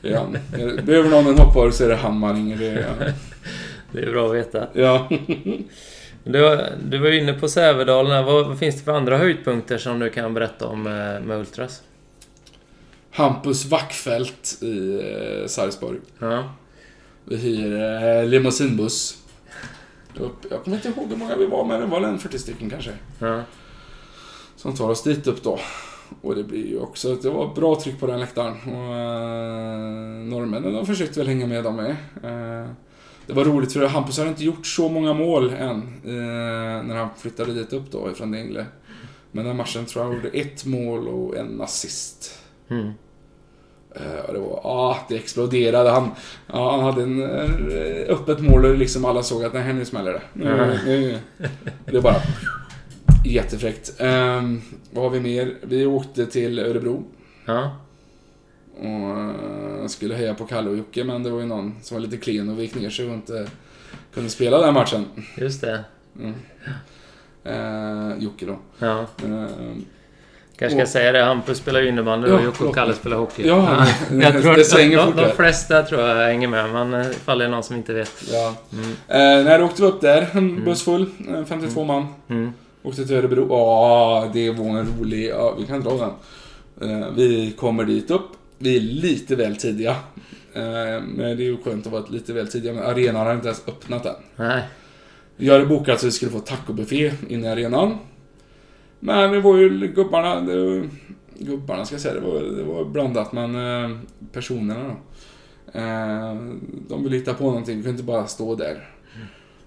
Det. Eh, Behöver någon en hoppborg så är det han man ringer. Det är, han. det är bra att veta. ja. Du, var- du var inne på Sävedalen. Vad, vad finns det för andra höjdpunkter som du kan berätta om med, med Ultras? Hampus Wackfält i eh, Sarpsborg. Ja. Vi hyr eh, limousinbuss. Upp, jag kommer inte ihåg hur många vi var, men det var en 40 stycken kanske. Ja. Som tar oss dit upp då. Och det blir ju också, det var bra tryck på den läktaren. Och eh, norrmännen de försökte väl hänga med de med. Eh, det var roligt för Hampus har inte gjort så många mål än. Eh, när han flyttade dit upp då ifrån Dingle. Men den matchen tror jag gjorde ett mål och en assist. Mm. Eh, det var, ja, det exploderade. Han, ja, han hade en eh, öppet mål och liksom alla såg att nej, nu smäller det. Ja. nu. Det är bara jättefräckt. Um, vad har vi mer? Vi åkte till Örebro Ja. och eh, skulle heja på Kalle och Jocke, men det var ju någon som var lite klen och gick ner sig och inte kunde spela den matchen. Just det. Mm. Eh, Jocke då. Ja. Ehm, Kanske ska Och- säger det. Hampus spelar ju innebandy Ja, och Jocke och Kalle spelar hockey. Ja, jag tror det svänger de, de, de flesta tror jag hänger med, men eh, ifall det är någon som inte vet. ja. Mm. Eh, när åkte vi upp där, en buss full, eh, 52 man. Mm. Åkte till Örebro. Ja, det var en rolig... Ja, vi kan dra den. Eh, vi kommer dit upp. Vi är lite väl tidiga. Eh, men det är ju skönt att vara lite väl tidiga. Men arenan har inte ens öppnat än. Nej. Vi hade bokat så vi skulle få tacobuffé inne i arenan. Men det var ju gubbarna... Det var, gubbarna ska jag säga, det var, det var blandat men eh, personerna då. De ville hitta på någonting, vi kunde inte bara stå där.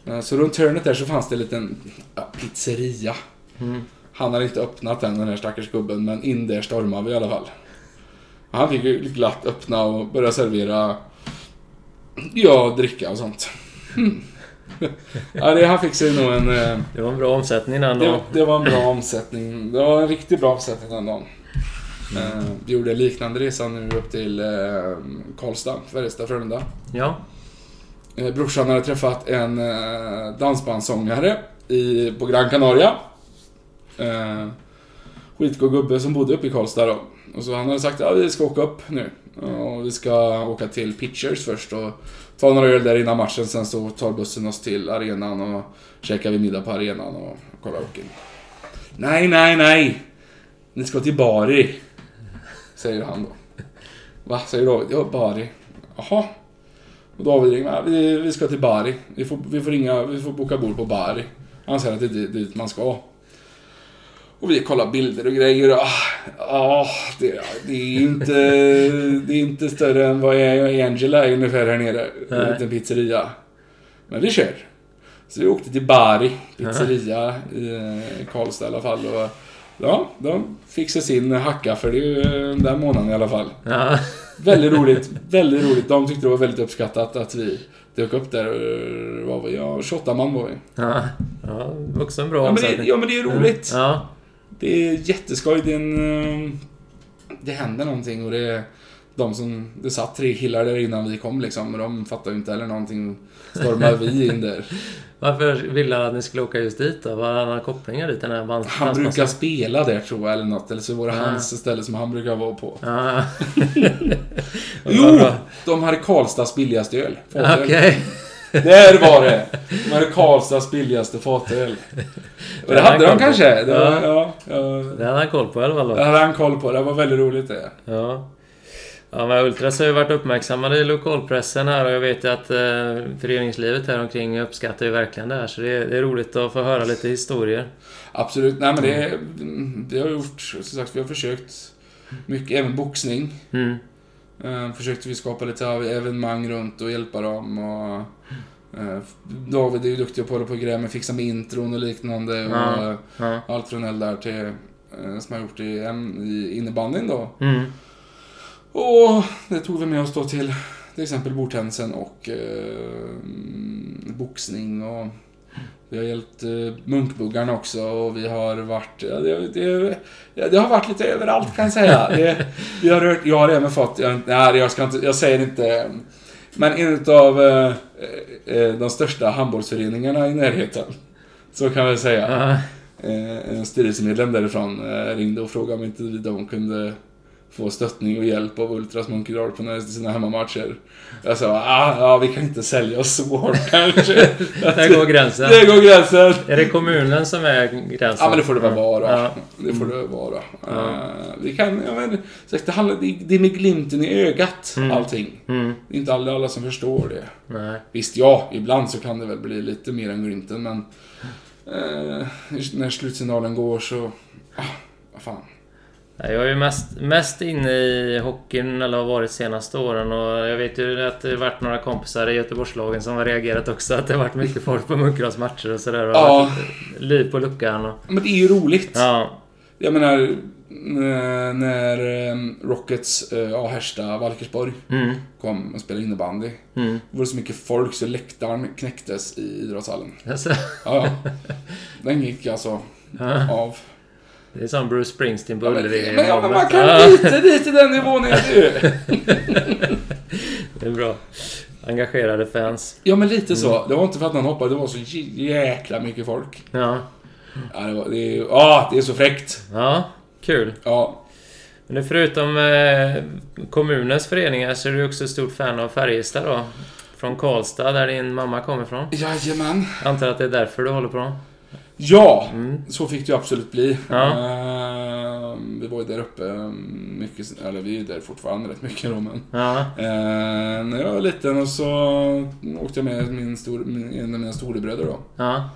Eh, så runt hörnet där så fanns det en liten ja, pizzeria. Mm. Han hade inte öppnat den, den här stackars gubben, men in där stormade vi i alla fall. Han fick ju glatt öppna och börja servera, ja, dricka och sånt. ja, det, han fick sig nog en... eh, Det var en bra omsättning den dagen. det var en bra omsättning. Det var en riktigt bra omsättning den dagen. Eh, Vi gjorde en liknande resa nu upp till eh, Karlstad, Färjestad, Frölunda. Ja. Eh, Brorsan hade träffat en eh, dansbandssångare i, på Gran Canaria. Eh, skitgod gubbe som bodde uppe i Karlstad då. Och så han hade sagt att ja, vi ska åka upp nu. Och vi ska åka till Pitchers först och ta några öl där innan matchen. Sen så tar bussen oss till arenan och käkar vi middag på arenan och kollar hockeyn. Nej, nej, nej! Ni ska till Bari. Säger han då. Va? Säger David. Ja, Bari. Jaha. Och David ringer. "Ja, Vi, vi ska till Bari. Vi får, vi får ringa, vi får boka bord på Bari. Han säger att det är dit, man ska. Och vi kollar bilder och grejer. och, Ja, det, det är inte... Det är inte större än vad Angela är ungefär här nere. En Nej. liten pizzeria. Men vi kör. Så vi åkte till Bari pizzeria i eh, Karlstad i alla fall. Och, ja, de fick sig sin hacka för det är ju den där månaden i alla fall. Ja. Väldigt roligt. Väldigt roligt. De tyckte det var väldigt uppskattat att vi dök upp där. Och Var vi, ja, 28 man var vi. Ja. ja. Också en bra Ja men, det, ja men det är roligt. Ja. Det är jätteskoj. Det, är en, eh, det händer någonting och det är de som... Det satt tre killar där innan vi kom liksom. Och de fattar ju inte heller någonting. Stormar vi in där. Varför ville han att ni skulle åka just dit då? Vad har han kopplingar dit, den här band- Han brukar spela där tror jag eller något. Eller så var det Ja. hans ställe som han brukar vara på. Ja. Jo! De hade Karlstads billigaste öl. Okej. Där var det! De hade Karlstads billigaste fatöl. Och det hade de kanske. Det var, ja, ja, Det hade han koll på i alla fall det hade han koll på. Det var väldigt roligt det. Ja. Ja, men Ultras har ju varit uppmärksammade i lokalpressen här och jag vet ju att eh, föreningslivet här omkring uppskattar ju verkligen det här. Så det är, det är roligt att få höra lite historier. Absolut. Nej men det... Vi har gjort... Som sagt, vi har försökt mycket. Även boxning. Mm. Eh, försökte vi skapa lite av evenemang runt och hjälpa dem och... eh, David är ju duktig på att på grejer med fixa med intron och liknande. Och, eh, Ja. Allt från L där till... eh, Som har gjort i, i innebandyn då. Mm. Och det tog vi med oss då till till exempel bordtennisen och eh, boxning och vi har hjälpt eh, munkbuggarna också och vi har varit... Ja, det, det, det har varit lite överallt kan jag säga. Det, vi har rört, jag har även fått... Jag, nej, jag, ska inte, jag säger inte... Men en av eh, eh, de största handbollsföreningarna i närheten. Så kan vi säga. Ja. Eh, en styrelsemedlem därifrån eh, ringde och frågade om inte de kunde få stöttning och hjälp av Ultras Munkedal på sina hemmamatcher. Jag sa, ah, ja vi kan inte sälja oss så hårt kanske. Där går gränsen. Det går gränsen. Är det kommunen som är gränsen? Ja men det får det väl vara. Ja. Det får det vara. Ja. Eh, vi kan, ja, men, det, handlar, det, är med glimten i ögat Mm. allting. Mm. Det är inte alla, alla som förstår det. Nej. Visst, ja, ibland så kan det väl bli lite mer än glimten, men eh, när slutsignalen går så... Ah, vad fan. Jag är ju mest, mest inne i hockeyn, eller har varit senaste åren. Och jag vet ju att det har varit några kompisar i Göteborgslagen som har reagerat också. Att det har varit mycket folk på Munkedals matcher och sådär. Och Ja. liv på luckan. Och, Men det är ju roligt. ja. Jag menar, när, när eh, Rockets, eh, ja, Härsta, Valkersborg Mm. kom och spelade innebandy. Mm. Det var så mycket folk så läktaren knäcktes i idrottshallen. Alltså, Ja, ja. Den gick alltså av. Det är som Bruce Springsteen på Ja, men, Ullevi. men, ja, men man kan Ja, lite dit i den nivån är ju. Det är bra. Engagerade fans. Ja, men lite så. Det var inte för att någon hoppade, det var så jäkla mycket folk. Ja. Ja, det, var, det, är, ja, det är så fräckt. Ja, kul. Ja, Men förutom eh, kommunens föreningar så är du också stort fan av Färjestad då? Från Karlstad, där din mamma kommer ifrån. jajamän. Antar att det är därför du håller på? Ja, Mm. så fick det ju absolut bli. Ja. Eh, vi var ju där uppe mycket, eller vi är där fortfarande rätt mycket då, men. Ja. Eh, när jag var liten och så åkte jag med min stor, min, en av mina storebröder då. Ja.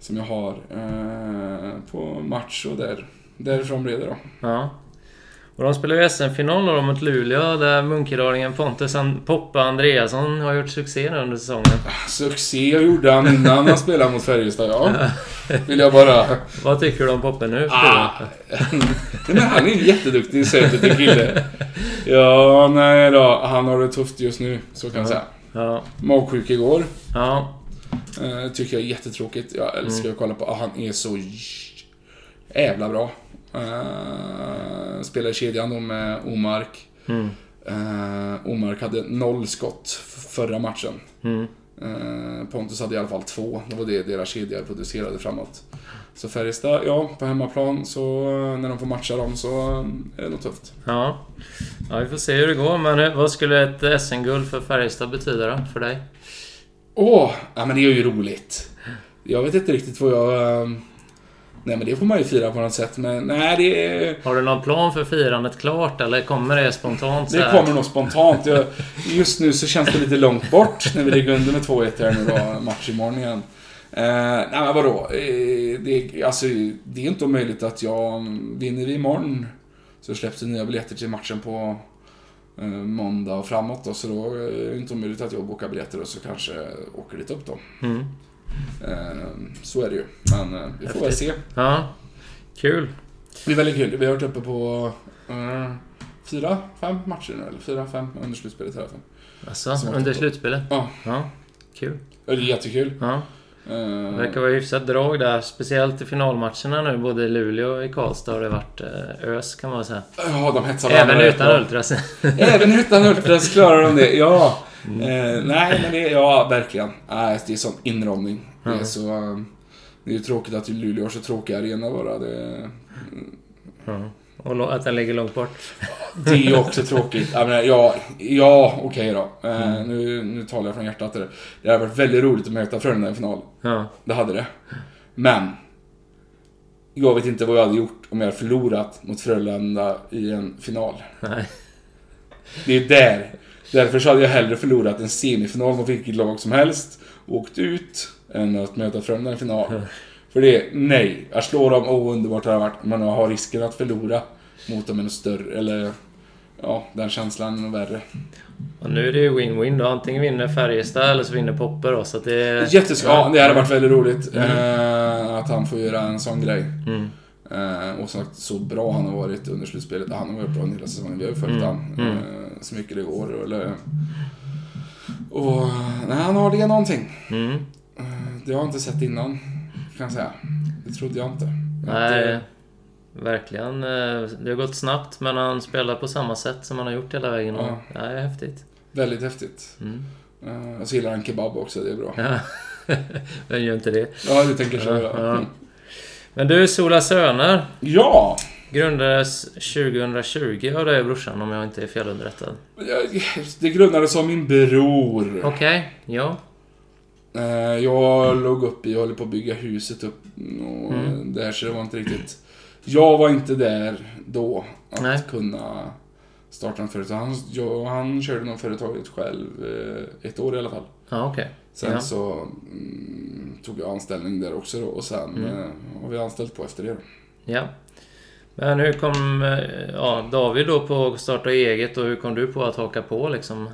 Som jag har eh, på match och där. Därifrån blev det då. Och de spelar ju SM-final då mot Luleå där munkedaringen Pontus Poppa Andreasson har gjort succé nu under säsongen. Succé gjorde han innan han spelade mot Färjestad, ja. Vill jag bara... Vad tycker du om Poppe nu? Ah. Men han är en jätteduktig, söt liten kille. Ja, nej då. Han har det tufft just nu, så kan jag säga. Ja. Magsjuk igår. Ja. Eh, tycker jag är jättetråkigt. Jag älskar att kolla på. Ah, han är så jävla bra. Eh, spelar i kedjan då med Omark. Mm. Eh, Omark hade noll skott förra matchen. Mm. Eh, Pontus hade i alla fall två. Det var det deras kedja producerade framåt. Så Färjestad, ja, på hemmaplan så när de får matcha dem så är det nog tufft. Ja. ja, vi får se hur det går. Men vad skulle ett SM-guld för Färjestad betyda då, för dig? Åh, ja men det är ju roligt. Jag vet inte riktigt vad jag... Nej men det får man ju fira på något sätt, men nej det är... Har du någon plan för firandet klart, eller kommer det spontant så Det här? kommer nog spontant. Jag, just nu så känns det lite långt bort när vi ligger under med 2-1 här nu då, match imorgon igen. Eh, nej men vadå? Eh, det, alltså, det är inte omöjligt att jag vinner vi imorgon så släpps det nya biljetter till matchen på eh, måndag och framåt då, så då är det inte omöjligt att jag bokar biljetter och så kanske åker dit upp då. Mm. Eh, så är det ju. Men eh, vi får väl se. Ja, kul. Det blir väldigt kul. Vi har varit uppe på eh, fyra, fem matcher nu, eller fyra, fem under slutspelet i alla fall. Alltså, Så- under slutspelet? Ja. Ja, kul. Det är jättekul. Ja. Det verkar vara hyfsat drag där, speciellt i finalmatcherna nu. Både i Luleå och i Karlstad har det varit eh, ös kan man säga. Ja, de hetsar Även utan ultras. Även utan Ultras klarar de det, ja. Mm. Eh, nej, men det, ja, verkligen. Nej, det är sån inramning. Det är så... eh, det är ju tråkigt att Luleå har så tråkig arena bara. Det, ja. Och att den ligger långt bort. det är ju också tråkigt. Ja, men, ja, ja okej då. Eh, nu, nu talar jag från hjärtat. Det Det hade varit väldigt roligt att möta Frölunda i final. Ja. Det hade det. Men. Jag vet inte vad jag hade gjort om jag hade förlorat mot Frölunda i en final. Nej. Det är där. Därför så hade jag hellre förlorat en semifinal mot vilket lag som helst och åkt ut än att möta Frölunda i en final. För det, nej. Att slå dem, oh underbart det varit. Men att ha risken att förlora mot dem är nog större. Eller, ja, den känslan är nog värre. Och nu är det ju win-win då. Antingen vinner Färjestad eller så vinner Poppe då. Så att det är... Jätteskoj. Ja, det hade varit väldigt roligt. Eh, att han får göra en sån grej. Mm. Eh, och sagt, så bra han har varit under slutspelet. Han har varit bra hela säsongen. Vi har ju följt Mm, han mm. eh, så mycket det går. Eller, och nej, han har det någonting. Mm. Eh, Det har jag inte sett innan, kan jag säga. Det trodde jag inte. Nej, Att, verkligen. Det har gått snabbt men han spelar på samma sätt som han har gjort hela vägen. Och, Ja. det är häftigt. Väldigt häftigt. Mm. Och så gillar han kebab också, det är bra. Vem gör inte det? Ja, du tänker så. Ja, ja. Men du, Sola Söner ja. grundades 2020 av dig och brorsan om jag inte är felunderrättad. Jag- Det grundades av min bror. Okej, ja. Eh, Jag låg upp i och höll på att bygga huset upp och Mm. där så det var inte riktigt... Jag var inte där då att Nej. kunna starta ett företag. Han, jag, han körde nog företaget själv eh, ett år i alla fall. Ja, okej. Sen Ja. så mm, tog jag anställning där också då och sen Mm. eh, har vi anställt på efter det då. Ja. Men hur kom eh, ja, David då på att starta eget och hur kom du på att haka på liksom?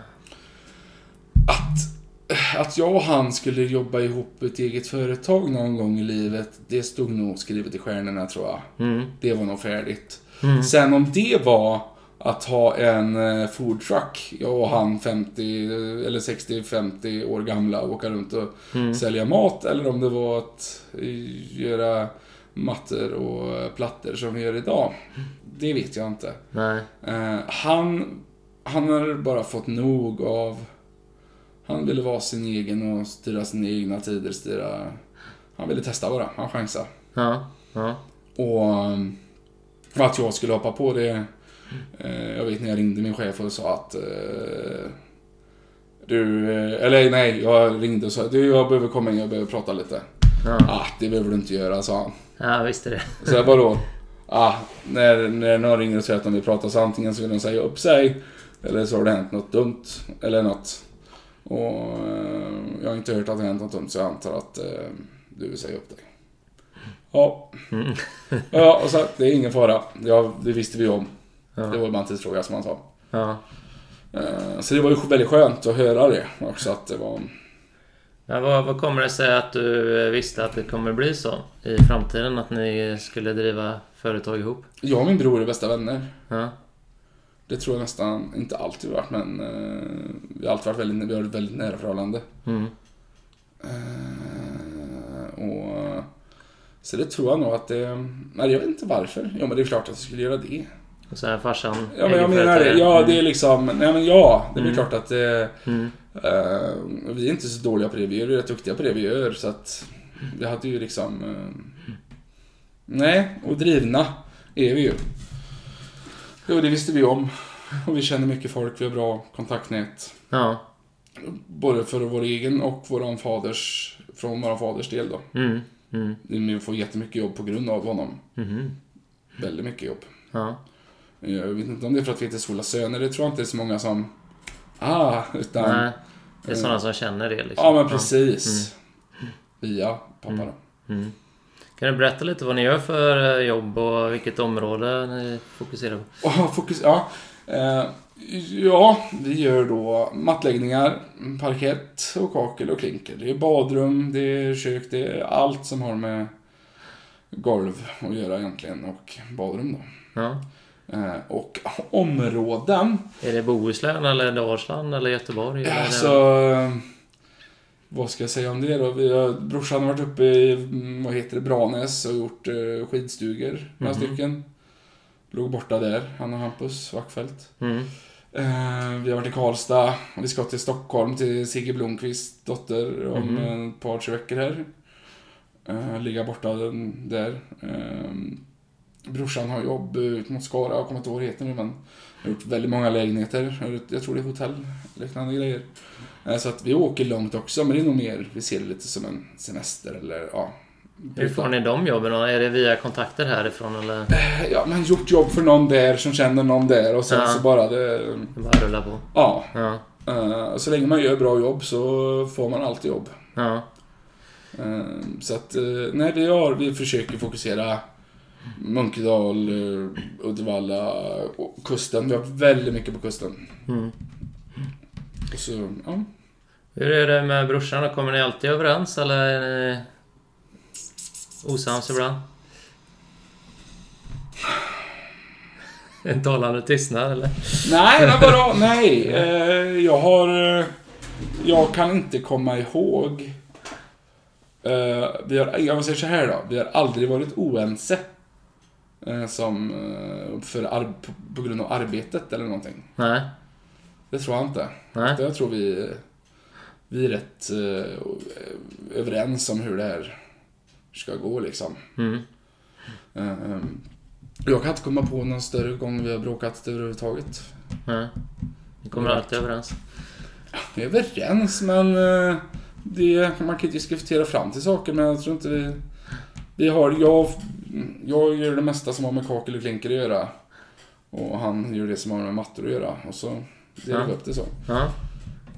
Att, att jag och han skulle jobba ihop ett eget företag någon gång i livet, det stod nog skrivet i stjärnorna tror jag. Mm. Det var nog färdigt. Mm. Sen om det var att ha en eh, food truck, jag och han 50 eller 60-50 år gamla och åka runt och Mm. sälja mat eller om det var att eh, göra mattor och eh, plattor som vi gör idag. Det vet jag inte. Nej. Han, han har bara fått nog av... Han ville vara sin egen och styra sina egna tider, styra... Han ville testa bara, han chansade. Ja. Ja. Och att jag skulle hoppa på det... Eh, jag vet när jag ringde min chef och sa att... Eh, du... Eh, eller nej, jag ringde och sa du, jag behöver komma in, jag behöver prata lite. Ja. Ah, det behöver du inte göra, sa han. Ja, visste det. Så jag bara då... Ah, när, när någon ringer och säger att de vill prata så antingen så vill de säga upp sig eller så har det hänt något dumt eller något. Och eh, jag har inte hört att det har hänt något dumt så jag antar att eh, du vill säga upp dig. Ja. Mm. Ja, och så det är ingen fara. Ja, det visste vi om. Ja. Det var bara en tidsfråga som han sa. Ja. Eh, Så det var ju väldigt skönt att höra det också att det var... Men vad, vad kommer det sig att du eh, visste att det kommer bli så i framtiden? Att ni skulle driva företag ihop? Jag och min bror är bästa vänner. Ja. Det tror jag nästan, inte alltid varit men eh, vi har alltid varit väldigt, vi har ett väldigt nära förhållande. Mm. Och, så det tror jag nog att det... Nej, jag vet inte varför. Ja, men det är klart att jag skulle göra det. Och är farsan Ja, men jag menar det. Ja, Mm. det är liksom... Nej, men ja. Det är Mm. klart att det... Mm. eh, vi är inte så dåliga på det vi gör. Vi är rätt duktiga på det vi gör. Så att... Vi hade ju liksom... eh, nej, och drivna är vi ju. Jo, det visste vi om. Och vi känner mycket folk. Vi har bra kontaktnät. Ja. Både för vår egen och våran faders... Från våran faders del då. Mm. Mm. Vi får jättemycket jobb på grund av honom. Mhm. Väldigt mycket jobb. Ja. Jag vet inte om det är för att vi inte är Sola söner. Det tror jag inte är så många som... Ah, utan... Nej. Det är sådana som känner det liksom. Ja, men precis. Via pappa då. Mm. Kan du berätta lite vad ni gör för eh, jobb och vilket område ni fokuserar på? Och fokus, ja. Eh, ja, vi gör då mattläggningar, parkett och kakel och klinker. Det är badrum, det är kök, det är allt som har med golv att göra egentligen och badrum då. Ja. Eh, och områden. Är det Bohuslän eller Dalsland eller Göteborg? Eller Alltså, eh, vad ska jag säga om det då? Vi har, brorsan har varit uppe i, mm, vad heter det, Branäs och gjort eh, skidstugor, några Mhm. stycken. Låg borta där, han och Hampus Wackfeldt. Mm. Eh, vi har varit i Karlstad, och vi ska till Stockholm till Sigge Blomqvists dotter om Mhm. ett par, tre veckor här. Eh, ligga borta den- där. Eh, brorsan har jobb ut mot Skara, jag kommer inte ihåg vad det heter nu men har gjort väldigt många lägenheter. Jag tror det är hotell, liknande grejer. Eh, så att vi åker långt också, men det är nog mer, vi ser det lite som en semester eller ja. Hur får ni de jobben? då? Är det via kontakter härifrån eller? Ja, men gjort jobb för någon där som känner någon där och sen Ja. så bara det... Det bara rullar på? Ja. Ja. Eh, så länge man gör bra jobb så får man alltid jobb. Ja. Eh, så att, eh, nej, vi, har, vi försöker fokusera Munkedal, eh, Uddevalla och kusten. Vi har väldigt mycket på kusten. Mm. Och så, ja. Hur är det med brorsan? Kommer ni alltid överens eller är ni osams ibland? En talande tystnad eller? Nej, det var bra. Nej, eh, jag har... Eh, jag kan inte komma ihåg... Vi har, jag säger så här då. Vi har aldrig varit oense. Eh, som... Eh, för på, grund av arbetet eller någonting. Nej. Det tror jag inte. Nej. Jag tror vi... Vi är rätt eh, överens om hur det här ska gå liksom. Mm. Eh, jag kan inte komma på någon större gång vi har bråkat överhuvudtaget. Nej. Ni kommer alltid överens? Vi är överens, men det, man kan ju diskutera fram till saker, men jag tror inte vi... Vi har... Jag, jag gör det mesta som har med kakel och klinker att göra. Och han gör det som har med mattor att göra. Och så delar vi Ja. upp det så. Ja.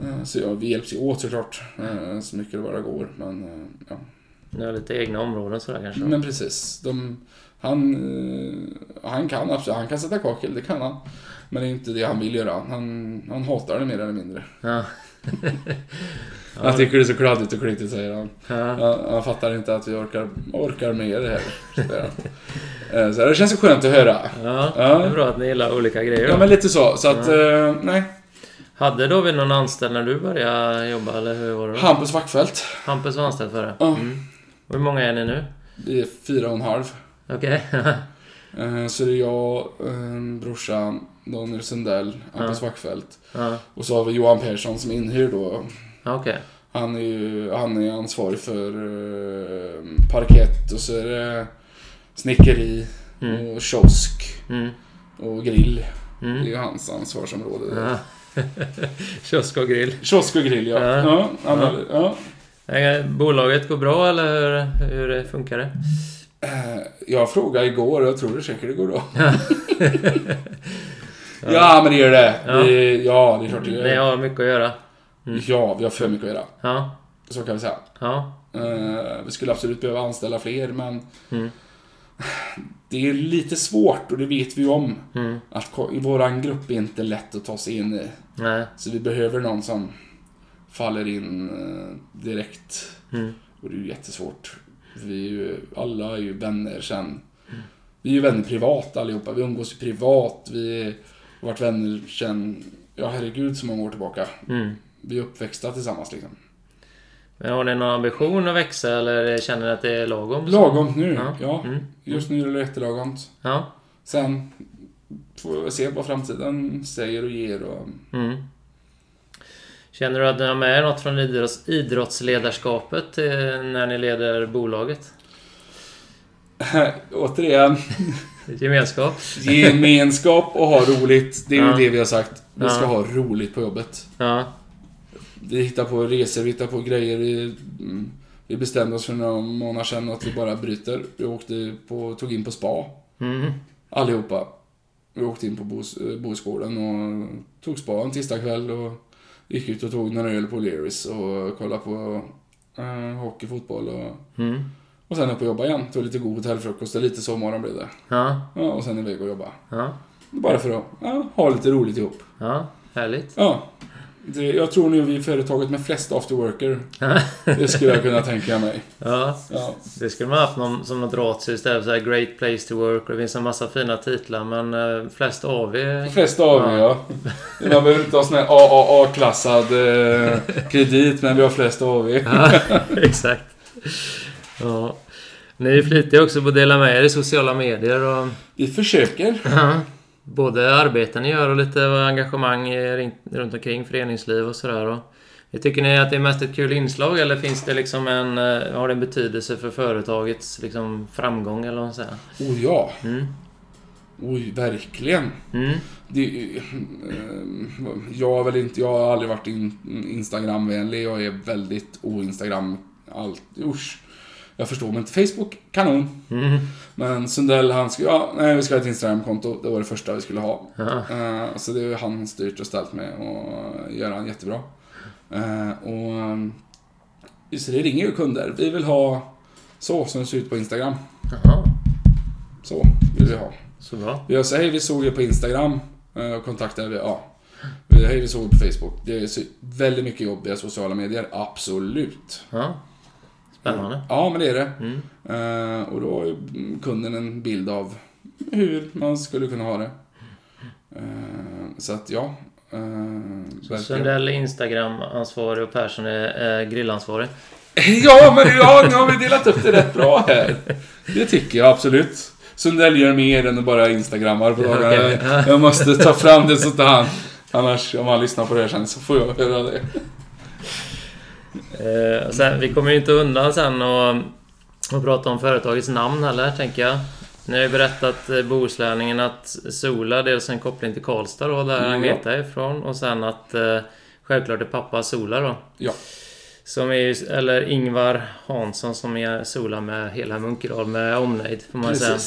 Eh, Så ja, vi hjälps ju åt såklart, eh, så mycket det bara går. Men, eh, ja. Ni har lite egna områden sådär kanske? men precis. De, han, han kan absolut, han kan sätta kakel, det kan han. Men det är inte det han vill göra. Han, han hatar det mer eller mindre. Ja. Jag tycker det är så kladdigt och skitigt, säger han. Ja. Han, han fattar inte att vi orkar, orkar med det här. Eh, Så det känns skönt att höra. Ja, Ja. det är bra att ni gillar olika grejer Ja, men lite så. Så att, eh, nej. Hade David någon anställd när du började jobba, eller hur var det då? Hampus Wackfeldt. Hampus var anställd före? Ja. Mm. Och hur många är ni nu? Vi är fyra och en halv. Okej. Eh, Så det är jag, brorsan, Daniel Sundell, Hampus Wackfeldt. ja, Och så har vi Johan Persson som är inhyrd då. Ja, okej. Han är ju han är ansvarig för eh, parkett och så är det snickeri Mm. och kiosk Mm. och grill. Det är Mm. ju hans ansvarsområde. Ja. Kiosk och grill. Kiosk och grill, ja. Ja. ja, ja. Eh, Bolaget går bra eller hur, hur det funkar det? Eh, Jag frågade igår och jag tror det säkert det går bra. ja, men det gör det. Ja. Det, ja, det är klart det Ni gör. har mycket att göra. Mm. Ja, vi har för mycket att göra. Ja. Så kan vi säga. Ja. Eh, Vi skulle absolut behöva anställa fler, men Mm. det är lite svårt och det vet vi ju om. Mm. Att våran grupp är inte lätt att ta sig in i. Nej. Så vi behöver någon som faller in eh, direkt. Mm. Och det är ju jättesvårt. Vi är ju, alla är ju vänner sen. Vi är ju vänner privat allihopa. Vi umgås ju privat. Vi har varit vänner sen, ja herregud så många år tillbaka. Vi är uppväxta tillsammans liksom. Men har ni någon ambition att växa eller känner ni att det är lagom? Lagom nu, Ja. ja. Mm. Just nu är det jättelagomt. Ja. Sen får vi se vad framtiden säger och ger. Och... Mm. Känner du att ni har med er något från idrotts, idrottsledarskapet eh, när ni leder bolaget? Återigen, Gemenskap? gemenskap och ha roligt. Det är Ja. ju det vi har sagt. Vi ska Ja. ha roligt på jobbet. Ja. Vi hittar på resor, vi hittar på grejer. Vi, mm, vi bestämde oss för några månader sedan att vi bara bryter. Vi åkte på, tog in på spa. Mm. Allihopa. Vi åkte in på Bos, eh, Bosgården och tog spa en tisdagkväll och gick ut och tog några öl på Learys och kollade på eh, hockey, fotboll och, Mm. och sen upp och jobba igen. Tog lite god hotellfrukost lite sovmorgon blev det. Ja. Ja, och sen iväg och jobba. Ja. Bara för att ja, ha lite roligt ihop. Ja. Härligt. Ja. Det, jag tror nu vi är företaget med flest afterworker. Det skulle jag kunna tänka mig. Ja. Ja. Det skulle man haft någon, som något ratio istället. Så här, Great place to work och det finns en massa fina titlar men eh, flest AV... Flest av er, ja. Man behöver inte ha sån här AAA-klassad eh, kredit, men vi har flest av. Ja, exakt. Ja. Ni är flitiga också på att dela med er i sociala medier och Vi försöker. Både arbeten ni gör och lite engagemang runt omkring föreningsliv och sådär. Tycker ni att det är mest ett kul inslag eller finns det liksom en, eh, har det en betydelse för företagets liksom framgång eller vad man säger? Oh ja. Mm. Oj, verkligen. Mm. Det, eh, jag väl inte, jag har aldrig varit in, Instagramvänlig. Jag är väldigt o-Instagram. Allt, usch. Jag förstår inte. Facebook, kanon. Mm. Men Sundell, han skulle, ja, nej, vi ska ha ett Instagramkonto. Det var det första vi skulle ha. Eh, så det är han styrt och ställt med och gör han jättebra. Eh, och um, just det, ringer ju kunder. Vi vill ha så som det ser ut på Instagram. Jaha, Så vill vi ha. så bra. Vi så hej vi såg er på Instagram eh, och kontaktade vi, ja. Hej vi såg er på Facebook. Det är väldigt mycket jobb via sociala medier, absolut. Ja. Spännande. Ja men det är det. Mm. Eh, och då har ju kunden en bild av hur man skulle kunna ha det. Eh, så att ja. Uh. Sundell är Instagram-ansvarig och Persson är eh, grillansvarig. Ja, men ja, nu har vi delat upp det rätt bra här. Det tycker jag absolut. Sundell gör mer än att bara instagrammar på dagarna. Ja. Jag måste ta fram det så att han... Annars, om han lyssnar på det här sen, så får jag höra det. Eh, sen, vi kommer ju inte undan sen och, och prata om företagets namn heller, tänker jag. Ni har ju berättat eh, Bohuslänningen att Sola, dels en koppling till Karlstad då, där Ja. Agneta är ifrån. Och sen att eh, självklart är pappa Sola då. Ja. Som är eller Ingvar Hansson som är Sola med hela Munkedal med omnejd, får man säga.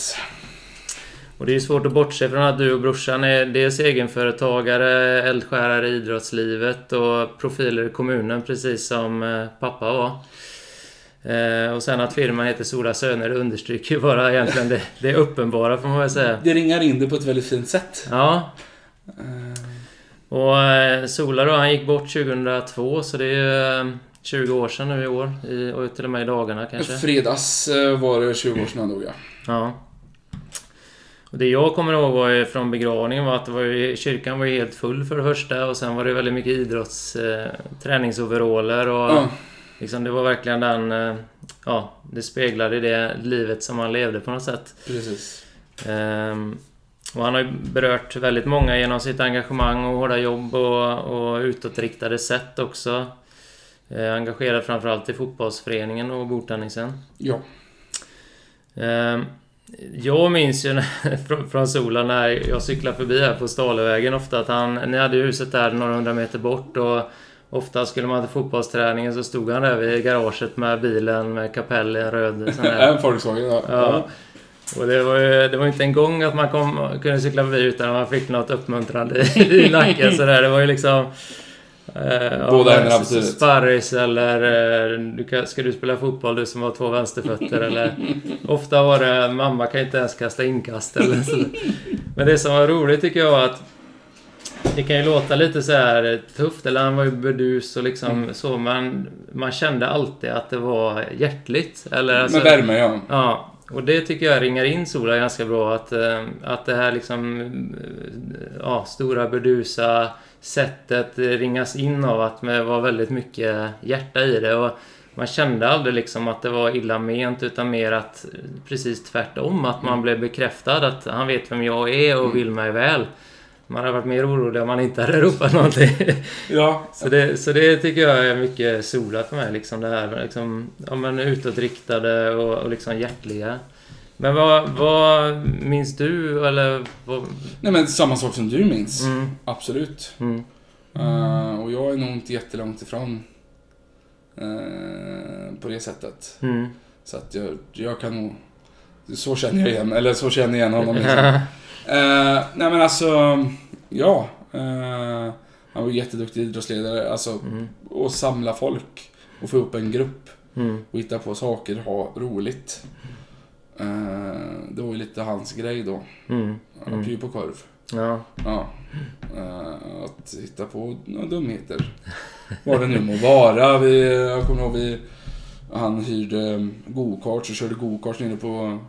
Och det är svårt att bortse från att du och brorsan är dels egenföretagare, eldsjälare i idrottslivet och profiler i kommunen precis som eh, pappa var. Eh, och sen att firman heter Sola Söner understryker bara egentligen det, det uppenbara får man väl säga. Det ringar in det på ett väldigt fint sätt. Ja, Eh, och Sola då, han gick bort 2002 så det är ju eh, 20 år sedan nu i år. I, och till och med i dagarna kanske. fredags var det 20 år sedan han dog, ja. Ja. Och det jag kommer ihåg var från begravningen var att var ju, kyrkan var ju helt full för det första och sen var det väldigt mycket idrotts... Eh, träningsoveraller och ja. liksom det var verkligen den... Eh, ja, det speglade det livet som han levde på något sätt. Precis. Ehm, och han har ju berört väldigt många genom sitt engagemang och hårda jobb och, och utåtriktade sätt också. Eh, engagerad framförallt i fotbollsföreningen och bordtennisen. Ja. Ehm, Jag minns ju när, från- Sola när jag cyklade förbi här på Stalevägen ofta att han... Ni hade huset där några hundra meter bort och ofta skulle man till fotbollsträningen så stod han där vid garaget med bilen med kapell i en röd sån här. En Volkswagen, ja. Ja. Och det var ju det var inte en gång att man kom, kunde cykla förbi utan att man fick något uppmuntrande i nacken sådär. Det var ju liksom... Eh, Båda händerna styret. Sparris eller eh, du kan, ska du spela fotboll du som har två vänsterfötter eller Ofta var det mamma kan inte ens kasta inkast eller så. Men det som var roligt tycker jag var att det kan ju låta lite så här tufft, eller han var ju burdus och liksom Mm. så, men man kände alltid att det var hjärtligt. Eller alltså, Med värme, ja. Ja, och det tycker jag ringar in Sola ganska bra. Att, eh, att det här liksom eh, ja, stora burdusa sättet ringas in av att det var väldigt mycket hjärta i det. Och man kände aldrig liksom att det var illa ment utan mer att precis tvärtom. Att man blev bekräftad att han vet vem jag är och vill mig väl. Man hade varit mer orolig om man inte hade ropat någonting. Ja. Så det, så det tycker jag är mycket solat för mig. Liksom det här liksom, ja, men utåtriktade och, och liksom hjärtliga. Men vad, vad minns du eller? Vad... Nej men samma sak som du minns. Mm, Absolut. mm, Eh, och jag är nog inte jättelångt ifrån eh, på det sättet. mm. Så att jag, jag kan nog... Så känner jag igen, eller så känner jag igen honom. Liksom. Eh, nej men alltså, ja. Eh, han var jätteduktig idrottsledare. Alltså, Mm, och samla folk. Och få upp en grupp. mm, Och hitta på saker, ha roligt. Eh, det var ju lite hans grej då. mm, Han Mm. mm. på korv. ja. Ja. Eh, att hitta på några dumheter. Vad det nu må vara. Vi, jag kommer ihåg vi, han hyrde go-karts och körde go-karts nere på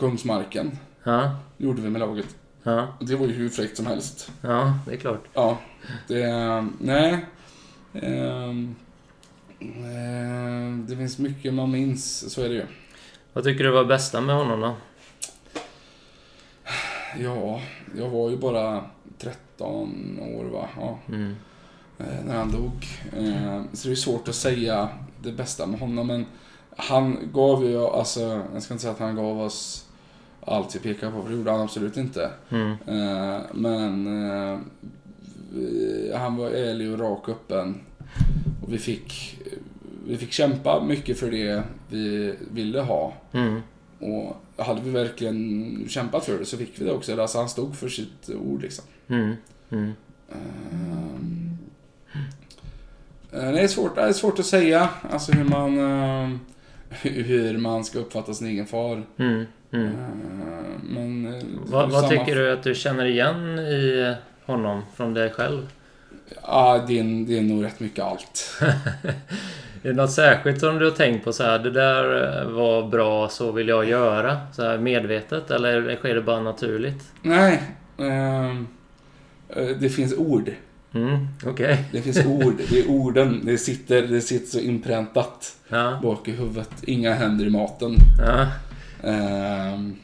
Kungsmarken. Ja, Det gjorde vi med laget. ja, Det var ju hur fräckt som helst. ja, det är klart. Ja, det... Nej. Ehm, eh, det finns mycket man minns, så är det ju. Vad tycker du var bästa med honom då? Ja, jag var ju bara 13 år va? Ja, Mm, eh, när han dog. Eh, så det är svårt att säga det bästa med honom, men han gav ju, alltså, jag ska inte säga att han gav oss allt vi pekar på, för det gjorde han absolut inte. mm, Eh, men han var ärlig och rak och öppen. Och vi fick, vi fick kämpa mycket för det vi ville ha. mm, Och hade vi verkligen kämpat för det så fick vi det också. Alltså han stod för sitt ord liksom. mm, mm. Eh, det, är svårt, det är svårt att säga alltså hur man, eh, hur man ska uppfatta sin egen far. Mm. Eh, men, eh, Vad, tycker du att du känner igen i honom från dig själv? Ja, det är, det är nog rätt mycket allt. Är det något särskilt som du har tänkt på så här, det där eh, var bra, så vill jag göra? Så här medvetet eller sker det bara naturligt? Nej. ehm, eh, det finns ord. Mm, okej. Det finns ord. Det är orden. Det sitter, det sitter så inpräntat Ja, bak i huvudet. Inga händer i maten. ja, Ehm,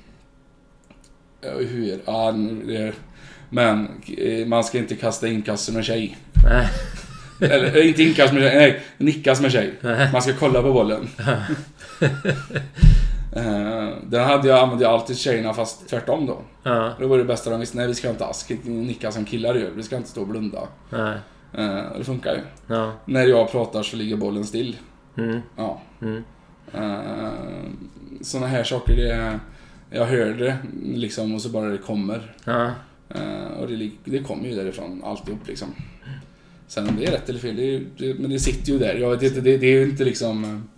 ja, hur? Är, men eh, man ska inte kasta inkast med tjej. nej, Eller eh, inte inkast med tjej, nej. Nickas med tjej. Man ska kolla på bollen. Ehm, den hade jag, använde jag alltid tjejerna fast tvärtom då. Ja, Det var det bästa de visste. Nej, vi ska inte alls nicka som killar gör. Vi ska inte stå och blunda. nej, Eh, det funkar ju. ja, När jag pratar så ligger bollen still. mm, Ja. mm, Såna här saker, det Jag hör det liksom och så bara det kommer. ja, Eh, och det, det kommer ju därifrån alltihop liksom. Sen om det är rätt eller fel, det, är- det, men det sitter ju där. Jag vet inte, det, det är ju inte liksom...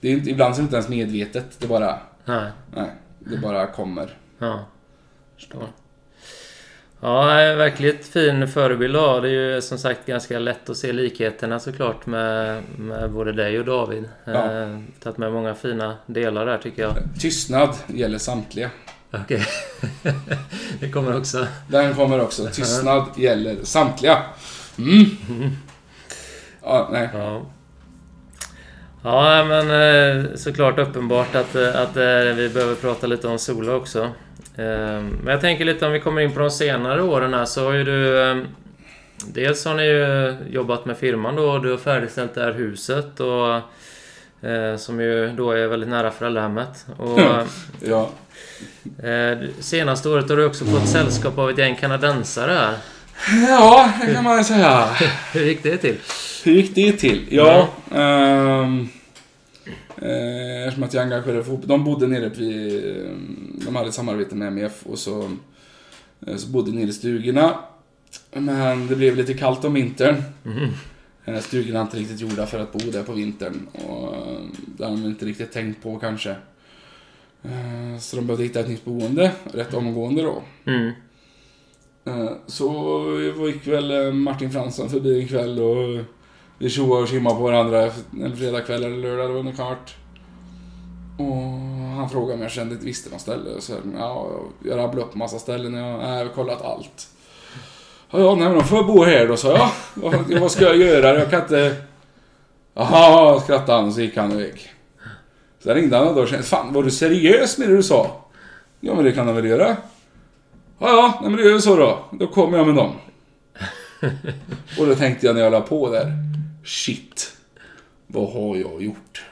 Det är inte, ibland så är det inte ens medvetet. Det bara... nej, Nej, det bara kommer. ja. Förstår. Ja, verkligt fin förebild ha. Det är ju som sagt ganska lätt att se likheterna såklart med, med både dig och David. Ja. Eh, tagit med många fina delar där tycker jag. Tystnad gäller samtliga. Okej. det kommer också. Den kommer också. Tystnad gäller samtliga. Mm. Ja, nej. Ja. Ja, men eh, såklart uppenbart att, eh, att eh, vi behöver prata lite om Sola också. Eh, Men jag tänker lite om vi kommer in på de senare åren här så har ju du... eh, Dels har ni ju jobbat med firman då och du har färdigställt det här huset och... Som ju då är väldigt nära föräldrahemmet. Och Ja. senaste året har du också fått sällskap av ett gäng kanadensare här. Ja, det kan man ju säga. Hur gick det till? Hur gick det till? Ja, ehm, eh, eftersom att jag engagerade fotboll. De bodde nere vid... eh, De hade ett samarbete med MF och så, eh, så bodde nere i stugorna. Men det blev lite kallt om vintern. Eh, Stugorna är inte riktigt gjorda för att bo där på vintern. Och eh, det har de inte riktigt tänkt på kanske. Så de behövde hitta ett nytt boende rätt omgående då. Mm. Eh, så gick väl eh, Martin Fransson förbi en kväll och vi tjoade och simmade på varandra en fredagkväll eller lördag, det var nog klart. Och han frågade om jag kände inte visste något ställe. Så, ja, jag rabblade upp massa ställen. Jag, jag har kollat allt. Ja, ja, nej, men då får jag bo här då, sa jag. Vad, vad ska jag göra? Jag kan inte... Jaha, skrattade han och så gick han iväg. Sen ringde han och då kände fan var du seriös med det du sa? Ja men det kan han väl göra? Ja, ja, nej, men det är ju så då. Då kommer jag med dem. och då tänkte jag när jag la på där. Shit. Vad har jag gjort?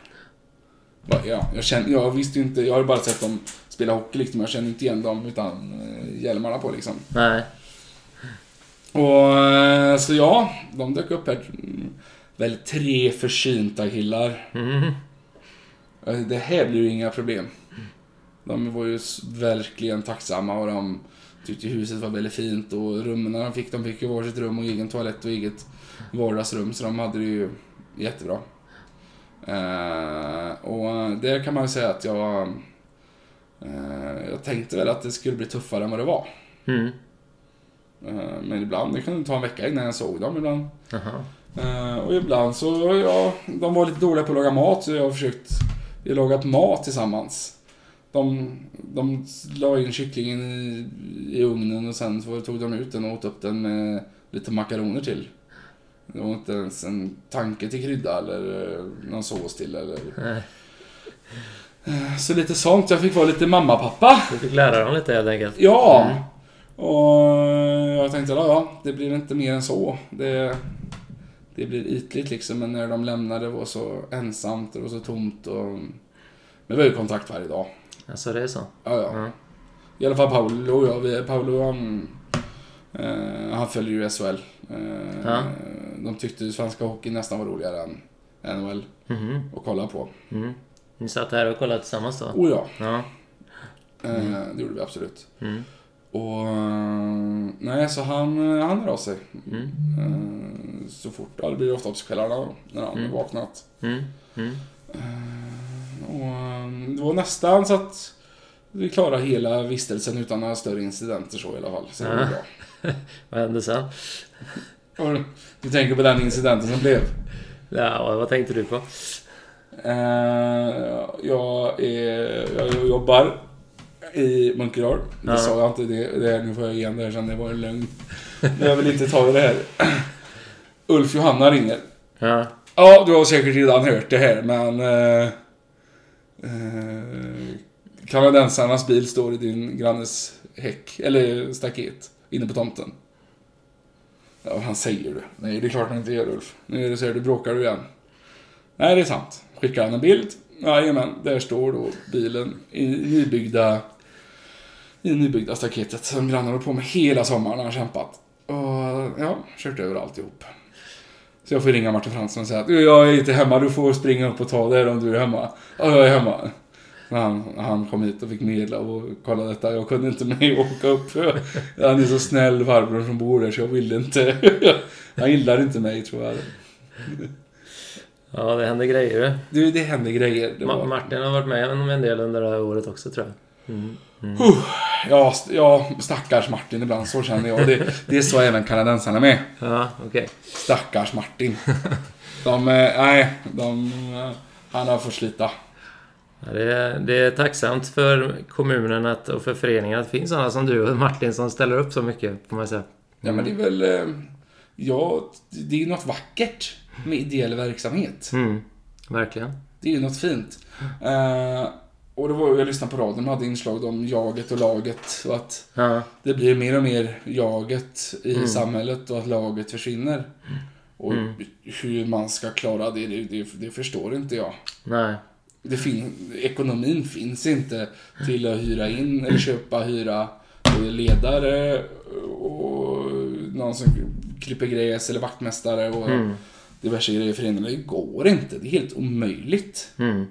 Ja, jag, känner, jag visste ju inte, jag har ju bara sett dem spela hockey liksom. Jag känner inte igen dem utan eh, hjälmarna på liksom. Nej. Och eh, så ja, de dök upp här. Väl tre försynta killar. Mm. Eh, Det här blir ju inga problem. De var ju verkligen tacksamma och de tyckte huset var väldigt fint och rummen de fick, de fick ju varsitt rum och egen toalett och eget vardagsrum så de hade det ju jättebra. Eh, och där kan man ju säga att jag eh, jag tänkte väl att det skulle bli tuffare än vad det var. Mm. Eh, men ibland, det kunde ta en vecka innan jag såg dem ibland. Jaha. Eh, och ibland så, ja, de var lite dåliga på att laga mat så jag har försökt, vi har lagat mat tillsammans. De, de la in kycklingen i, i ugnen och sen så tog de ut den och åt upp den med lite makaroner till. Det var inte ens en tanke till krydda eller eh, någon sås till eller... Nej. Eh, Så lite sånt, jag fick vara lite mamma-pappa. Du fick lära dem lite helt enkelt. Ja! Mm. Och jag tänkte, ja, ja, det blir inte mer än så. Det, det blir ytligt liksom, men när de lämnade var så ensamt, var så tomt och... Men vi har ju kontakt varje dag. Alltså det är så? Ja, ja. Ja. I alla fall Paolo och jag, vi, Paolo han, eh, han följer ju SHL. Eh, Ja. De tyckte ju svenska hockey nästan var roligare än NHL Mhm. att kolla på. Mm. Ni satt här och kollade tillsammans då? Oh ja, Ja. eh, det gjorde vi absolut. Mm. Och eh, nej, så han, eh, han hör av sig. Mm. Eh, Så fort, ja det blir ofta på kvällarna när han Mm. vaknat. Mm. Mm. Och eh, det var nästan så att vi klarade hela vistelsen utan några större incidenter så i alla fall. Så det var Ja. bra. Vad hände sen? Och Du tänker på den incidenten som blev? Ja, vad tänkte du på? Eh, jag, är, jag jobbar i Munkedal. Det Ja. sa jag inte. Det, det nu får jag igen det här sen. Det var en lögn. Jag vill inte ta i det här. Ulf Johanna ringer. Ja. Ja, du har säkert redan hört det här, men... Eh, eh, kanadensarnas bil står i din grannes häck, eller staket, inne på tomten. Ja, han säger du. Nej, det är klart han inte gör, Ulf. Nu är det så här, du bråkar du igen. Nej, det är sant. Skickar han en bild? Jajamän, där står då bilen i nybyggda, i nybyggda staketet som grannen håller på med hela sommaren har han kämpat. Och ja, kört över alltihop. Så jag får ringa Martin Fransson och säga att "Du, jag är inte hemma, du får springa upp och ta det här om du är hemma. Ja, jag är hemma. Han, han kom hit och fick medla och kolla detta. Jag kunde inte med åka upp. Han är så snäll farbror som bor där så jag ville inte. Han gillar inte mig tror jag. Ja, det hände grejer Du, det hände grejer. Det Ma-. Martin har varit med om en del under det här året också tror jag. Mm. Mm. Ja, st- ja, stackars Martin ibland, så känner jag. Det, det är så även kanadensarna med. Ja, okej. Stackars Martin. De, eh, nej, de, eh, han har fått slita. Ja, det, är, det är tacksamt för kommunen att, och för föreningen att det finns sådana som du och Martin som ställer upp så mycket, får man säga. Ja, men det är väl... eh, Ja, det är något vackert med ideell verksamhet. Mm. Verkligen. Det är ju något fint. Eh, och det var, jag lyssnade på radion, de hade inslag om jaget och laget. Och att Ja. det blir mer och mer jaget i Mm. samhället och att laget försvinner. Och Mm. hur man ska klara det, det, det, det förstår inte jag. Nej. Det fin- ekonomin finns inte till att hyra in eller köpa, hyra eh, ledare och någon som klipper gräs eller vaktmästare och Mm. diverse grejer i föreningen. Det går inte. Det är helt omöjligt. Mm.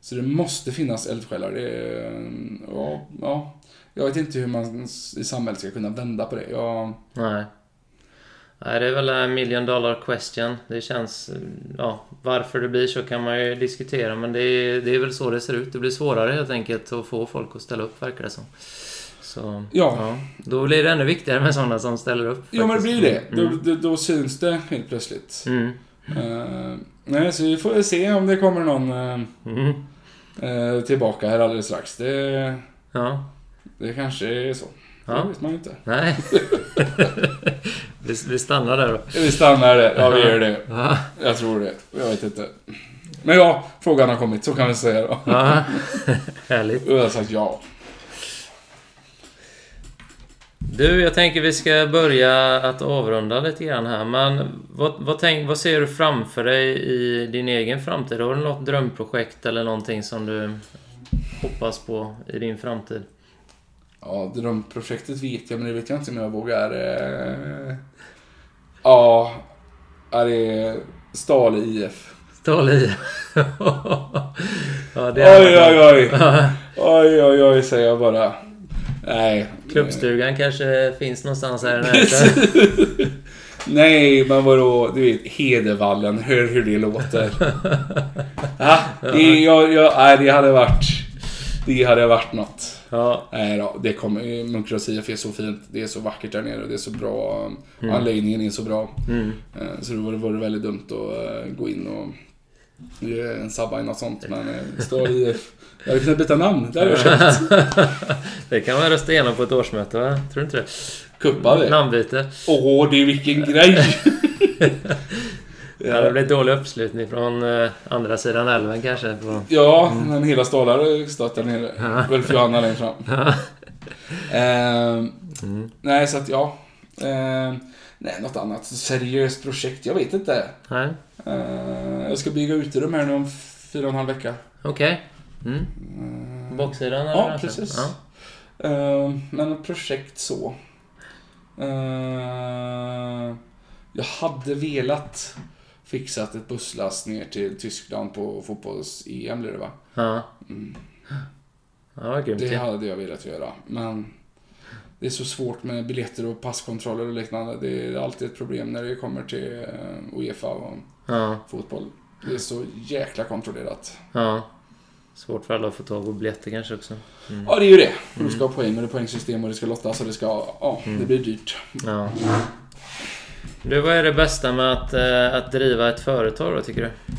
Så det måste finnas eldsjälar. Det är, ja, ja. Jag vet inte hur man i samhället ska kunna vända på det. Jag, Nej. Nej, det är väl en million dollar question. Det känns... Ja, varför det blir så kan man ju diskutera, men det är, det är väl så det ser ut. Det blir svårare helt enkelt att få folk att ställa upp, verkar det som. Så, Ja. Då blir det ännu viktigare med sådana som ställer upp. ja, men det faktiskt. blir det. Mm. Då, då, då syns det helt plötsligt. Mm. Eh, nej, så vi får se om det kommer någon eh, Mm. Eh, tillbaka här alldeles strax. Det, Ja. det kanske är så. Ja. Det vet man ju inte. Nej. vi, vi stannar där då. Vi stannar där. Ja, vi gör det. Ja. Jag tror det. Jag vet inte. Men ja, frågan har kommit. Så kan vi säga då. Ja. Härligt. Och jag har sagt ja. Du, jag tänker vi ska börja att avrunda lite grann här. Men vad, vad, tänk, vad ser du framför dig i din egen framtid? Har du något drömprojekt eller någonting som du hoppas på i din framtid? Ja, drömprojektet vet jag, men det vet jag inte om jag vågar. Eh... Ja, ja, det är Stale IF. Stål i. ja, det är- Oj, oj, oj. Oj, oj, oj, säger jag bara. Nej. Klubbstugan kanske finns någonstans här närheten. Nej, men vadå? Du vet, Hedevallen. Hör hur det låter. Ja, det, jag, jag, nej, det hade varit... Det hade varit något. Ja, Nej då, det kommer... IF är så fint. Det är så vackert där nere. Det är så bra. Mm. Anläggningen är så bra. mm. Eh, Så det vore, vore väldigt dumt att eh, gå in och en sabba i något sånt. Men eh, Stad IF... Jag hade kunnat byta namn. Det hade jag köpt. det kan man rösta igenom på ett årsmöte, va? Tror du inte det? Kuppa det. Namnbyte. Åh, det är vilken grej! Ja, det blir dålig uppslutning från eh, andra sidan älven kanske. På... Ja, men hela Stalar stått där nere. Ja. Ulf Johanna längst fram. Ehm, Mm. nej, så att ja. Ehm, nej, något annat seriöst projekt. Jag vet inte. Nej, Ehm, jag ska bygga uterum här nu om fyra och en halv vecka. okej. Mm. Ehm, Baksidan eller? Ja, precis. Ja. Ehm, men projekt så. Ehm, jag hade velat fixat ett busslast ner till Tyskland på fotbolls-EM blir det va? Ja, Mm. ja grymt Det hade jag velat göra. Men det är så svårt med biljetter och passkontroller och liknande. Det är alltid ett problem när det kommer till eh, Uefa och Ja, fotboll. Det är så jäkla kontrollerat. ja. Svårt för alla att få tag på biljetter kanske också. Mm. Ja, det är ju det. Och du ska ha poäng och det är poängsystem och det ska lottas och det ska... Ja, Mm. det blir dyrt. Ja. Du, vad är det bästa med att, eh, att driva ett företag då, tycker du?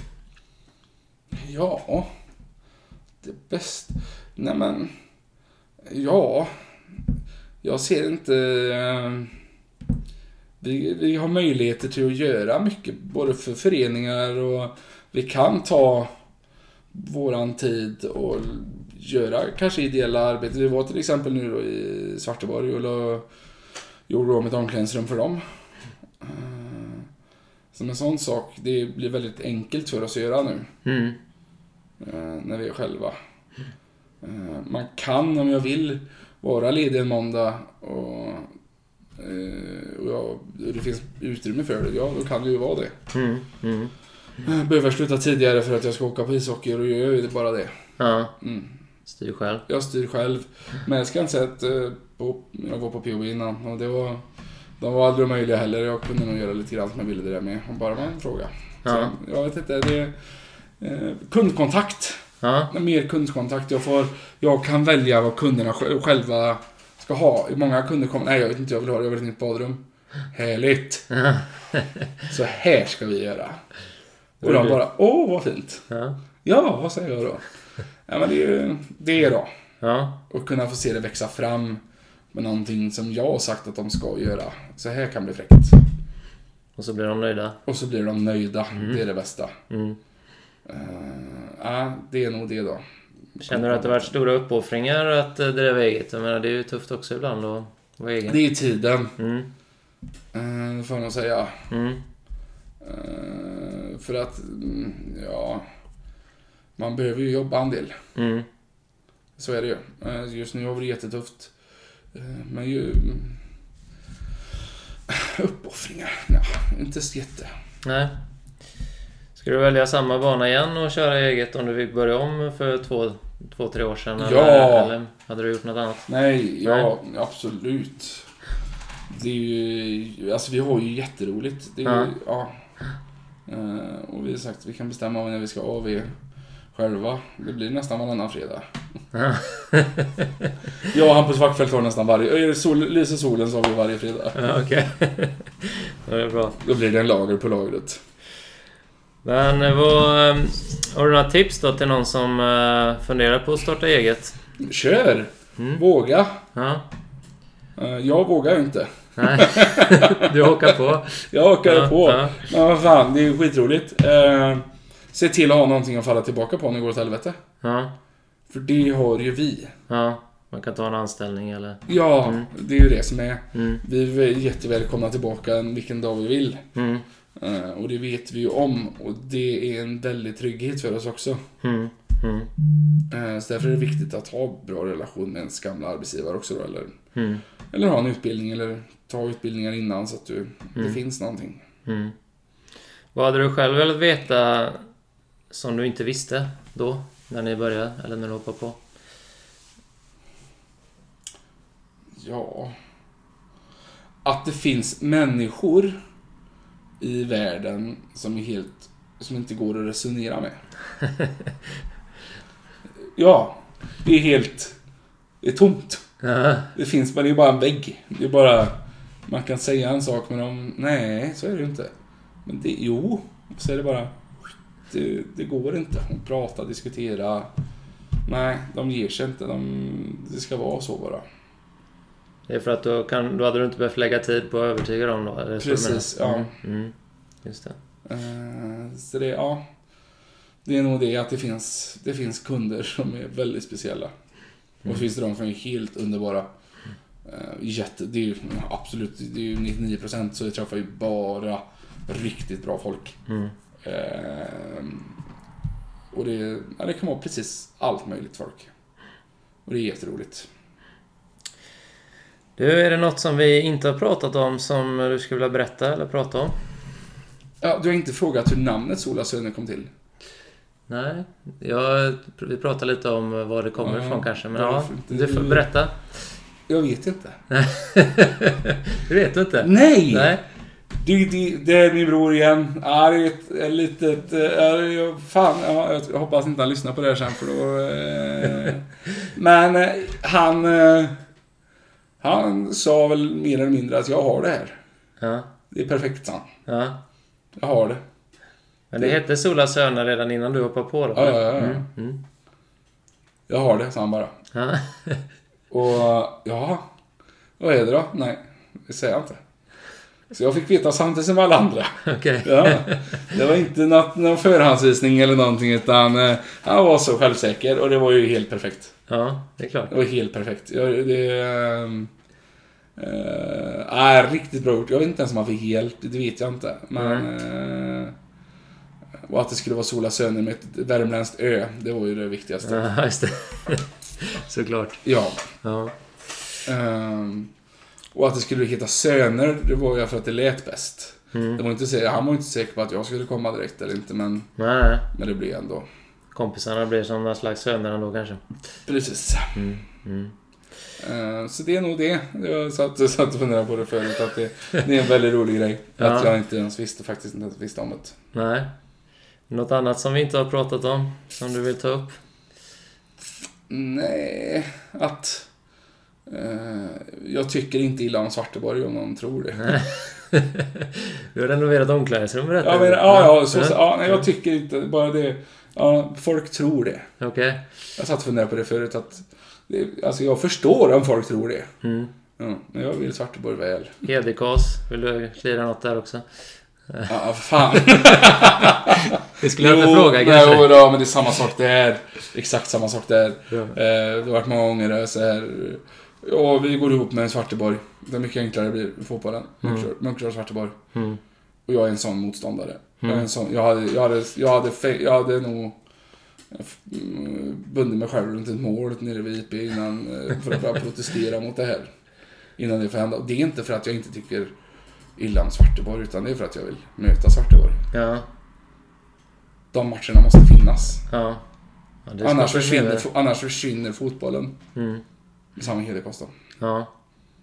Ja, det bästa... Nej men... Ja, jag ser inte... eh, Vi, vi har möjligheter till att göra mycket, både för föreningar och vi kan ta våran tid och göra kanske ideella arbete. Vi var till exempel nu då i Svarteborg och la, gjorde om ett omklädningsrum för dem. Eh, Som en sån sak, det blir väldigt enkelt för oss att göra nu Mm. eh, när vi är själva. Eh, man kan om jag vill vara ledig en måndag och, och, jag, och det finns utrymme för det, ja då kan det ju vara det. Mm. Mm. Eh, Behöver sluta tidigare för att jag ska åka på ishockey och gör jag bara det. Ja, Mm. styr själv. Jag styr själv. Men jag ska inte säga att eh, på, jag var på POB innan och det var de var aldrig möjliga heller. Jag kunde nog göra lite grann som jag ville det där med. Om bara var en fråga. Ja. Så, jag vet inte, det är eh, kundkontakt. Ja, mer kundkontakt. Jag, får, jag kan välja vad kunderna sj- själva ska ha. Många kunder kommer, nej jag vet inte, jag vill ha det, jag vill ha ett nytt badrum. Härligt! Så här ska vi göra. Och de bara, åh vad fint. ja, Ja, vad säger jag då? Ja men det är ju det då. ja. Och kunna få se det växa fram med någonting som jag har sagt att de ska göra. Så här kan bli fräckt. Och så blir de nöjda. Och så blir de nöjda. Det är det bästa. Mm. Uh, ja, det är nog det då. Känner du att det har varit stora uppoffringar att eh, driva eget? Jag menar, det är ju tufft också ibland att vara egen. Det är tiden, Mm. uh, får nog säga. Mm. Eh, för att, mm, ja, man behöver ju jobba en del. Mm. Så är det ju. Eh, just nu har det jättetufft. Eh, men ju... Uppoffringar? Ja, inte så jätte. Nej. Ska du välja samma bana igen och köra eget om du fick börja om för två, två tre år sedan? Ja. Eller, eller hade du gjort något annat? Nej, ja, absolut. Det är ju, alltså vi har ju jätteroligt. Det är Ja. ja. Eh, och vi har sagt att vi kan bestämma när vi ska AV själva. Det blir nästan varannan fredag. Ja. Jag och Hampus Wackfeldt har nästan varje... Är sol, lyser solen så har vi varje fredag. Ja, Okej. Ja, det är bra. Då blir det en lager på lagret. Men eh, vad... eh, Har du några tips då till någon som eh, funderar på att starta eget? Kör! Mm. Våga! Ja. Eh, Jag vågar ju inte. Nej, du hakar på. Jag hakar Ja, på. ja. Men vad fan, det är ju skitroligt. Eh, se till att ha någonting att falla tillbaka på om det går åt helvete. Ja, För det har ju vi. ja. Man kan ta en anställning eller... Ja, Mm. det är ju det som är. Mm, Vi är jättevälkomna tillbaka vilken dag vi vill. mm, Eh, och det vet vi ju om. Och det är en väldig trygghet för oss också. mm, mm, Eh, så därför är det viktigt att ha bra relation med ens gamla arbetsgivare också då. Eller, mm, eller ha en utbildning eller ta utbildningar innan så att du, det Mm. finns någonting. mm. Vad hade du själv velat veta som du inte visste då? När ni började, eller när du hoppade på? Ja... Att det finns människor i världen som är helt... Som inte går att resonera med. ja, det är helt... Det är tomt. Ja, Det finns bara, det är bara en vägg. Det är bara... Man kan säga en sak men de... Nej, så är det ju inte. Men det... Jo. Så är det bara... Det, det går inte att prata, diskutera. Nej, de ger sig inte. De, det ska vara så bara. Det är för att då, kan, då hade du inte behövt lägga tid på att övertyga dem då? Eller Precis, ja. Mm, mm, just det. Eh, Så det, ja. Det är nog det att det finns, det finns kunder som är väldigt speciella. Och så finns det de som är helt underbara. Eh, Jätte, det är ju absolut, det är ju 99% så jag träffar ju bara riktigt bra folk. Mm. Eh, och det, ja, det kan vara precis allt möjligt folk. Och det är jätteroligt. Du, är det något som vi inte har pratat om som du skulle vilja berätta eller prata om? Ja, du har inte frågat hur namnet Sola Söner kom till? Nej, jag, vi pratade lite om var det kommer ifrån kanske. Men ja, du får berätta. Jag vet inte. det vet du inte? Nej! Nej. Det, det, det är min bror igen. Ja, det är ett, ett litet... Ja, det fan, ja, jag hoppas inte han lyssnar på det här sen för då... Eh, men eh, han... Eh, han sa väl mer eller mindre att jag har det här. Ja, Det är perfekt, sa ja. Jag har det. Men det hette Sola Söner redan innan du hoppade på? Ja, ja, ja, ja. Mm, mm. Jag har det, sa han bara. Och ja, vad är det då? Nej, det säger jag inte. Så jag fick veta samtidigt som alla andra. Okej. Ja, det var inte något, någon förhandsvisning eller någonting utan eh, han var så självsäker och det var ju helt perfekt. Ja, det är klart. Det var helt perfekt. Jag, det eh, är riktigt bra gjort. Jag vet inte ens om han fick hjälp, det vet jag inte. Men... eh, och att det skulle vara Sola Söner med ett värmländskt ö, det var ju det viktigaste. Ja, just det. Såklart. Ja. Ja. ehm, och att det skulle heta Söner, det var ju för att det lät bäst. Mm. Det var inte, han var inte säker på att jag skulle komma direkt eller inte, men, Nej, men det blev ändå. kompisarna blir som någon slags söner ändå kanske. Precis. Mm. Mm. Eh, Så det är nog det. Jag satt, satt och funderade på det förut, att det, det är en väldigt rolig grej. Ja. Att jag inte ens visste, faktiskt inte ens visste om det. Nej. Något annat som vi inte har pratat om? Som du vill ta upp? Nej, att... eh, jag tycker inte illa om Svarteborg om någon tror det. Du har renoverat omklädningsrum berättade Ja, men, ja, ja, så, ja, nej, jag tycker inte, bara det. Ja, folk tror det. Okej. Jag satt och funderade på det förut, att... Det, alltså jag förstår om folk tror det. Mm. Ja, men jag vill Svarteborg väl. Hedekas, vill du klira något där också? Ja, fan. Det skulle jag inte fråga kanske. jo, då, men det är samma sak där. Exakt samma sak där. Ja. Eh, det har varit många gånger där så här. Ja, vi går ihop med en Svarteborg. Det är mycket enklare det blir fotbollen. Mm. Munksjö Svarteborg. Mm. Och jag är en sån motståndare. Jag, är Mm. en sån, jag, hade, jag, hade, jag, hade, fe- jag hade nog mm, bundit mig själv runt ett mål nere vid IP innan, eh, för att protestera mot det här. Innan det får hända. Och det är inte för att jag inte tycker illa om Svarteborg, utan det är för att jag vill möta Svarteborg. Ja. De matcherna måste finnas. Ja. ja Annars försvinner, fo- annars försvinner fotbollen. Mm. Med samma Hedekost då. Ja.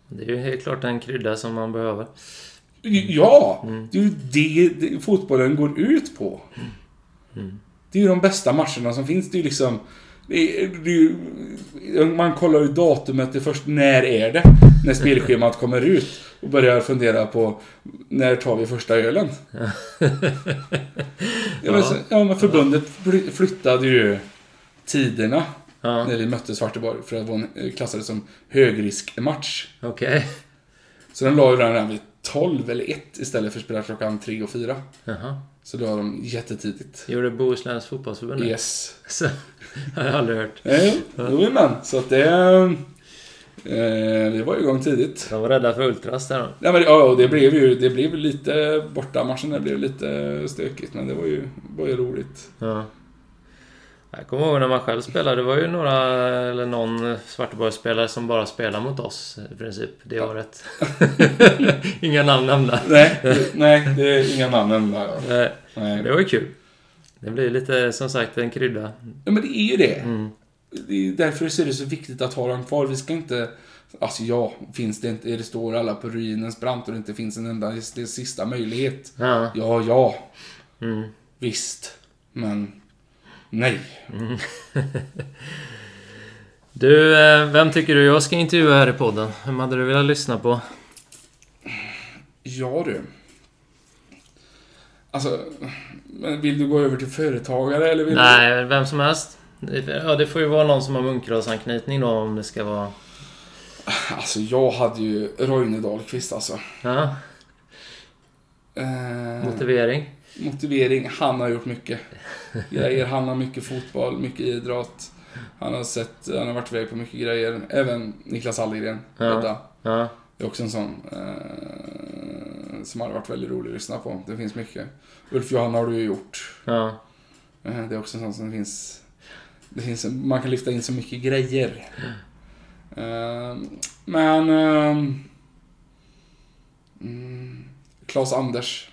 Det är ju helt klart en krydda som man behöver. Ja! Mm. Det är ju det, det fotbollen går ut på. Mm. Det är ju de bästa matcherna som finns. Det är ju liksom... Man kollar ju datumet, det först när är det? När spelschemat kommer ut. Och börjar fundera på när tar vi första ölen? Ja, men, så- ja, men förbundet fly- flyttade ju tiderna Ja, när vi mötte Svarteborg för att vara en- klassade som högriskmatch. okej. Så de la ju den vid 12 eller 1 istället för att spela klockan 3 och 4. Jaha. Så det var de jättetidigt. Gjorde Bohusläns fotbollsförbund det? Yes. Så, har jag aldrig hört. Eh, Jajamän, så att det... Eh, vi var igång tidigt. De var rädda för ultras där då. Ja, men, ja, det blev ju det blev lite borta matchen det blev lite stökigt, men det var ju, var ju roligt. Ja. Jag kommer ihåg när man själv spelade. Det var ju några, eller någon Svarteborgsspelare som bara spelade mot oss i princip det året. Inga namn nämnda. Nej, det, nej, det är inga namn nämnda. Ja. Nej. Det var ju kul. Det blir lite, som sagt, en krydda. Ja, men det är ju det. Mm. det är därför är det så viktigt att ha dem kvar. Vi ska inte... Alltså ja, finns det inte... Det står alla på ruinens brant och det inte finns en enda det sista möjlighet. Ja. Ja, ja, Mm. visst. Men... Nej. Du, eh, vem tycker du jag ska intervjua här i podden? Vem hade du velat lyssna på? Ja du. Alltså, vill du gå över till företagare eller vill Nej, vem som helst. Ja, det får ju vara någon som har munkrasanknytning då om det ska vara... du? Alltså, jag hade ju Roine Dahlqvist alltså. Ja, Eh, motivering. Motivering. Han har gjort mycket grejer. Han har mycket fotboll, mycket idrott. Han har sett, han har varit iväg på mycket grejer. Även Niklas Hallgren. Ja. Ja, Det är också en sån eh, som har varit väldigt rolig att lyssna på. Det finns mycket. Ulf Johanna har du ju gjort. ja. Eh, Det är också en sån som finns... Det finns man kan lyfta in så mycket grejer. Eh, Men... eh, Mm, Claes Anders.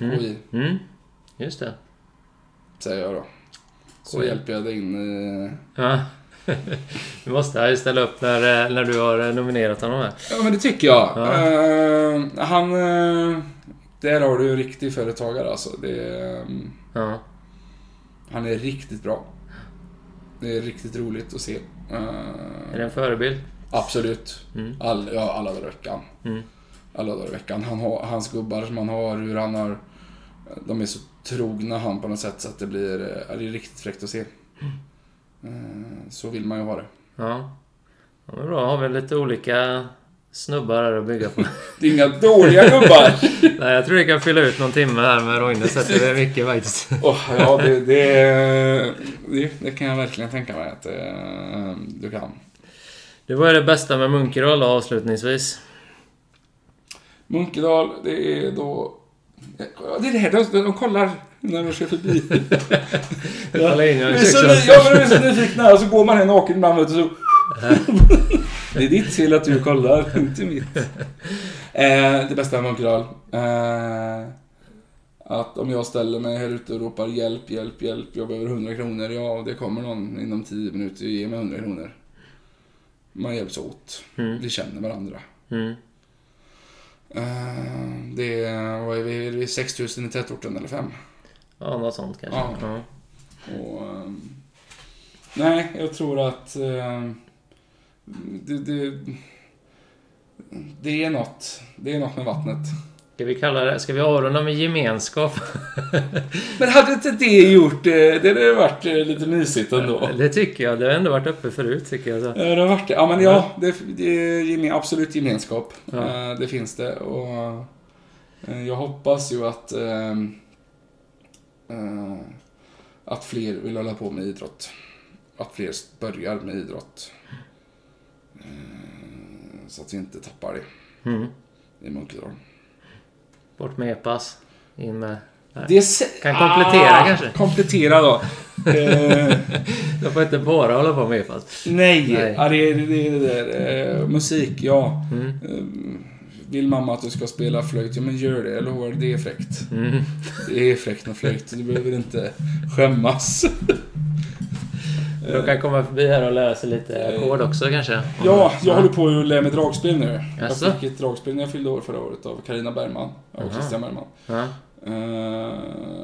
Mm. KI, Mm. Just det. säger jag då. Så KI. hjälper jag dig in i... Ja. Du måste ställa upp när, eh, när du har eh, nominerat honom här. Ja, men det tycker jag. Ja. Eh, han... eh, där har du en riktig företagare alltså. Det mm, Ja. han är riktigt bra. Det är riktigt roligt att se. Eh, Är det en förebild? Absolut. Mm. All, ja, alla dagar i veckan. Mm. Alla dagar i veckan. Han har, hans gubbar som han har, hur han har... De är så trogna han på något sätt så att det blir... eh, Ja, det är riktigt fräckt att se. Eh, Så vill man ju ha det. Ja. ja men bra, har vi lite olika snubbar här att bygga på. Det är inga dåliga gubbar! Nej, jag tror vi kan fylla ut någon timme här med Roine, det är mycket faktiskt. Åh, ja, det, det, det, kan jag verkligen tänka mig att eh, du kan. Det var det bästa med Munkedal avslutningsvis. Munkedal, det är då... Ja, det är det här, de, de kollar när de kör förbi. Genom Vi är så, ja, men är så nyfikna, och så går man här naken ibland du, så... Det är ditt fel att du kollar, inte mitt. Eh, det bästa med Munkedal. Eh, att om jag ställer mig här ute och ropar hjälp, hjälp, hjälp, jag behöver 100 kronor. Ja, det kommer någon inom 10 minuter och ger mig 100 kronor. Man hjälps åt. Mm. Vi känner varandra. Mm. Eh, det är, vad är vi, är vi 6 000 i tätorten eller 5? Ja, något sånt kanske. Ja. Ja. Och, ehm, nej, jag tror att ehm, det, det, det är något. Det är något med vattnet. Ska vi kalla det, ska vi avrunda med gemenskap? Men hade inte det gjort det? Det hade varit eh, lite mysigt ändå. Det tycker jag. Det har ändå varit uppe förut tycker jag. Så. Ja, det har varit det. Ja, men ja, det, det är absolut gemenskap. Ja. Eh, Det finns det. Och eh, jag hoppas ju att ehm, eh, att fler vill hålla på med idrott. Att fler börjar med idrott. Eh, Så att vi inte tappar det Mm. i Munkedal. Bort med e-pass. In med... Nej. Det Kan komplettera kanske. Komplettera då. Eh, Jag får inte bara hålla på med e-pass. nej, Nej. Ja, det är det, är det där. Eh, musik, ja. Mm. Eh, Vill mamma att du ska spela flöjt? Ja men gör det, jag lovar. Det är fräckt. Mm. Det är fräckt med flöjt. Du behöver inte skämmas. De kan komma förbi här och lära sig lite ackord också kanske. Ja, jag håller på att lära mig dragspel nu. Jaså? Jag fick ett dragspel när jag fyllde år förra året av Karina Bergman och Aha. Christian Bergman. Ja. Uh,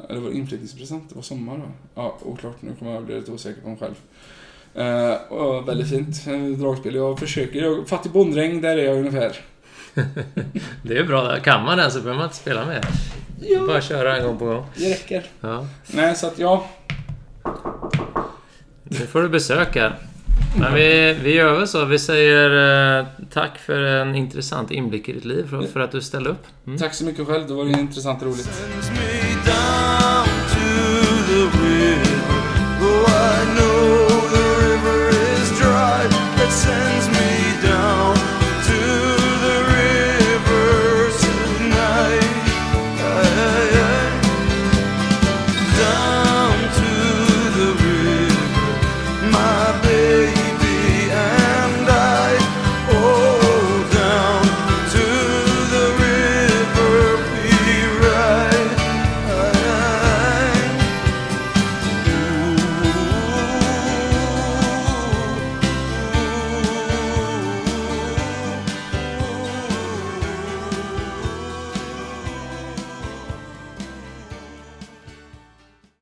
eller var det inflyttningspresent? Det var sommar då? Ja, oklart. Nu kommer jag bli lite osäker på mig själv. Eh, och väldigt fint eh, dragspel. Jag försöker. Jag, fattig bonddräng, där är jag ungefär. Det är bra. Kan man den så behöver man inte spela med. Bara köra en gång på gång. Det räcker. Ja. Nej, så att ja. Det får du besöka. Men vi, vi gör väl så. Vi säger eh, tack för en intressant inblick i ditt liv, för, för att du ställde upp. Mm. Tack så mycket själv, det var intressant och roligt. sends me